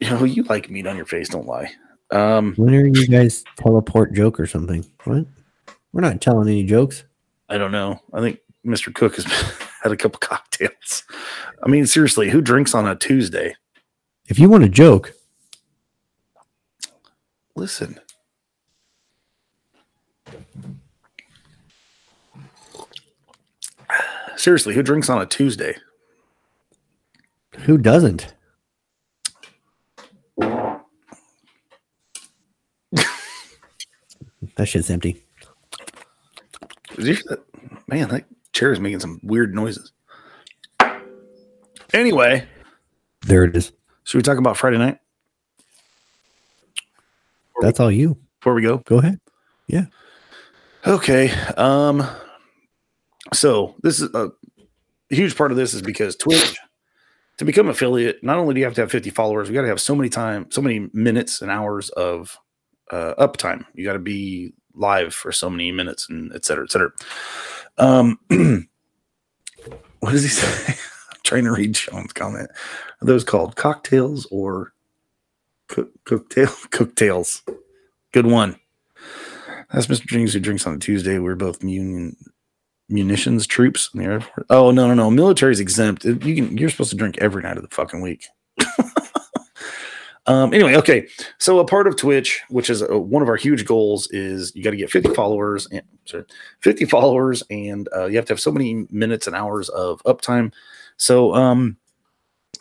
you know, you like meat on your face. Don't lie. Um, When are you guys teleport joke or something? What? We're not telling any jokes. I don't know. I think Mr. Cook has had a couple cocktails. I mean, seriously, who drinks on a Tuesday? If you want a joke, Listen. Seriously, who drinks on a Tuesday? who doesn't? That shit's empty. Man, that chair is making some weird noises. Anyway, There it is. should we talk about Friday night That's all you. before we go? Go ahead. Yeah. Okay. Um so this is a huge part of this is because Twitch to become affiliate, not only do you have to have 50 followers, we got to have so many time, so many minutes and hours of uh, uptime. You got to be live for so many minutes and et cetera, et cetera. Um, what does he say? trying to read Sean's comment. Are those called cocktails or cook, cooktail? Cooktails. Good one. That's Mr. Jennings who drinks on a Tuesday. We're both munion munitions troops in the Air Force. Oh no, no, no. Military's exempt. You can you're supposed to drink every night of the fucking week. um anyway, okay. So a part of Twitch, which is uh one of our huge goals, is you got to get 50 followers and sorry, 50 followers, and uh, you have to have so many minutes and hours of uptime. So um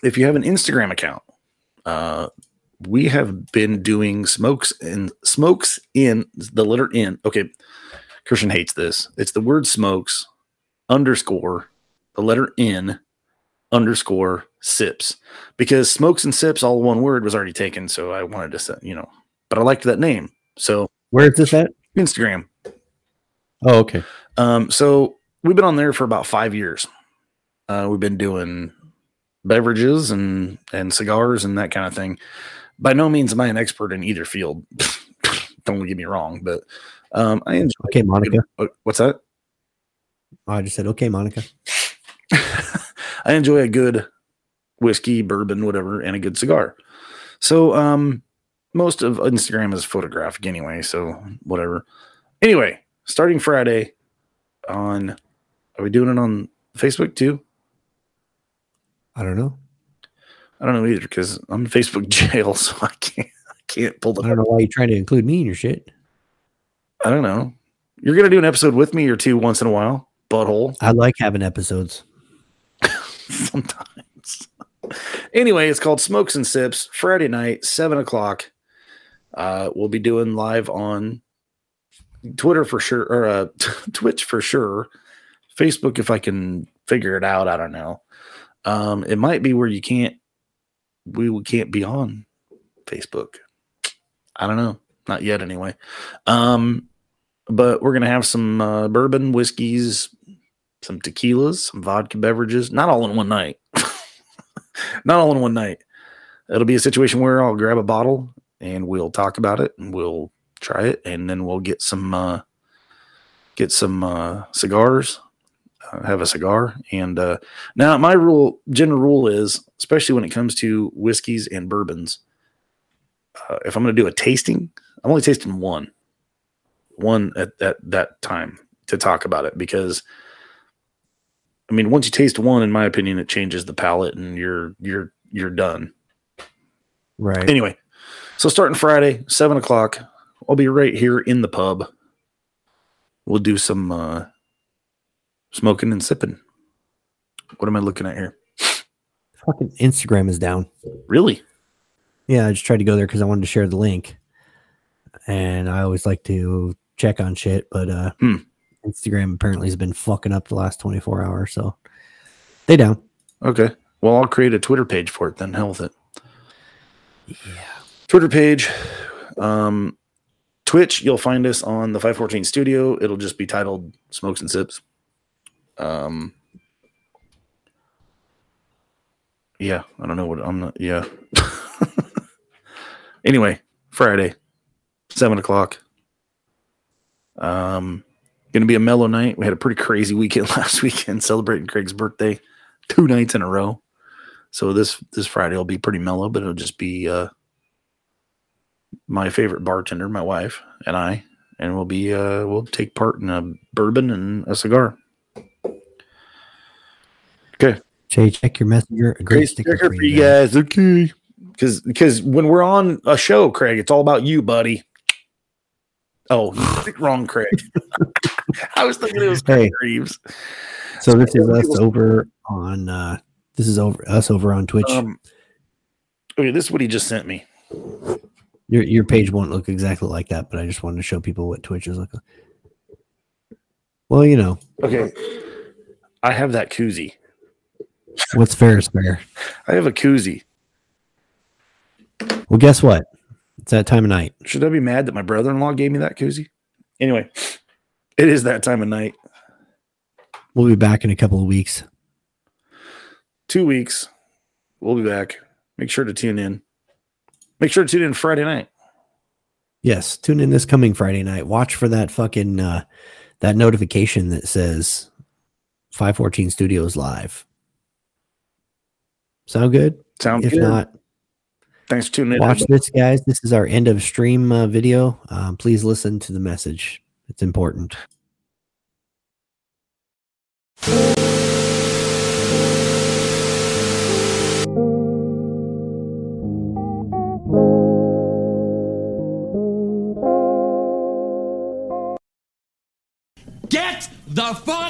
if you have an Instagram account, uh we have been doing smokes and smokes in the letter N. Okay, Christian hates this. It's the word smokes underscore the letter N underscore sips because smokes and sips all one word was already taken. So I wanted to say, you know, but I liked that name. So Where is this at? Instagram. Oh, okay. Um, so we've been on there for about five years. Uh, we've been doing beverages and and cigars and that kind of thing. By no means am I an expert in either field. Don't get me wrong, but um, I enjoy. Okay, Monica. What- What's that? I just said, okay, Monica. I enjoy a good whiskey, bourbon, whatever, and a good cigar. So, um, most of Instagram is photographic anyway, so whatever. Anyway, starting Friday on, are we doing it on Facebook too? I don't know. I don't know either because I'm in Facebook jail, so I can't, I can't pull the. I don't know why you're trying to include me in your shit. I don't know. You're gonna do an episode with me or two once in a while, butthole. I like having episodes. sometimes. anyway, it's called Smokes and Sips. Friday night, seven o'clock. Uh, we'll be doing live on Twitter for sure, or uh, Twitch for sure. Facebook, if I can figure it out, I don't know. Um, it might be where you can't, we can't be on Facebook. I don't know, not yet anyway. Um, but we're gonna have some uh, bourbon, whiskeys, some tequilas, some vodka beverages, not all in one night. not all in one night. It'll be a situation where I'll grab a bottle and we'll talk about it and we'll try it and then we'll get some uh get some uh cigars, uh, have a cigar and uh now my rule general rule is especially when it comes to whiskeys and bourbons uh, if I'm going to do a tasting, I'm only tasting one one at, at that time to talk about it because I mean, once you taste one, in my opinion, it changes the palate and you're you're you're done. Right. Anyway, so starting Friday, seven o'clock, I'll be right here in the pub. We'll do some uh smoking and sipping. What am I looking at here? Fucking Instagram is down. Really? Yeah, I just tried to go there because I wanted to share the link. And I always like to check on shit, but uh Hmm. Instagram apparently has been fucking up the last 24 hours. So they down. Okay. Well, I'll create a Twitter page for it then. Hell with it. Yeah. Twitter page. Um, Twitch, you'll find us on the 514 studio. It'll just be titled Smokes and Sips. Um, yeah, I don't know what I'm not. Yeah. anyway, Friday, seven o'clock. Um, gonna be a mellow night. We had a pretty crazy weekend last weekend celebrating Craig's birthday, two nights in a row. So this this Friday will be pretty mellow, but it'll just be uh my favorite bartender, my wife, and I, and we'll be uh we'll take part in a bourbon and a cigar. Okay. Jay, check your messenger. A great sticker, for you guys. Okay. Because because when we're on a show, Craig, it's all about you, buddy. Oh, wrong, Craig. I was thinking it was Hey. Reeves. So this is us over on uh this is over us over on Twitch. Um, okay, this is what he just sent me. your your page won't look exactly like that, but I just wanted to show people what Twitch is like. Well, you know, Okay, I have that koozie. what's fair is fair. I have a koozie. Well, guess what? It's that time of night. Should I be mad that my brother-in-law gave me that koozie? Anyway, it is that time of night. We'll be back in a couple of weeks. Two weeks. We'll be back. Make sure to tune in. Make sure to tune in Friday night. Yes, tune in this coming Friday night. Watch for that fucking uh that notification that says 514 Studios live. Sound good? Sound if good. not, Thanks for tuning in. watch this, guys. This is our end of stream uh, video. Um, please listen to the message. It's important. Get the fuck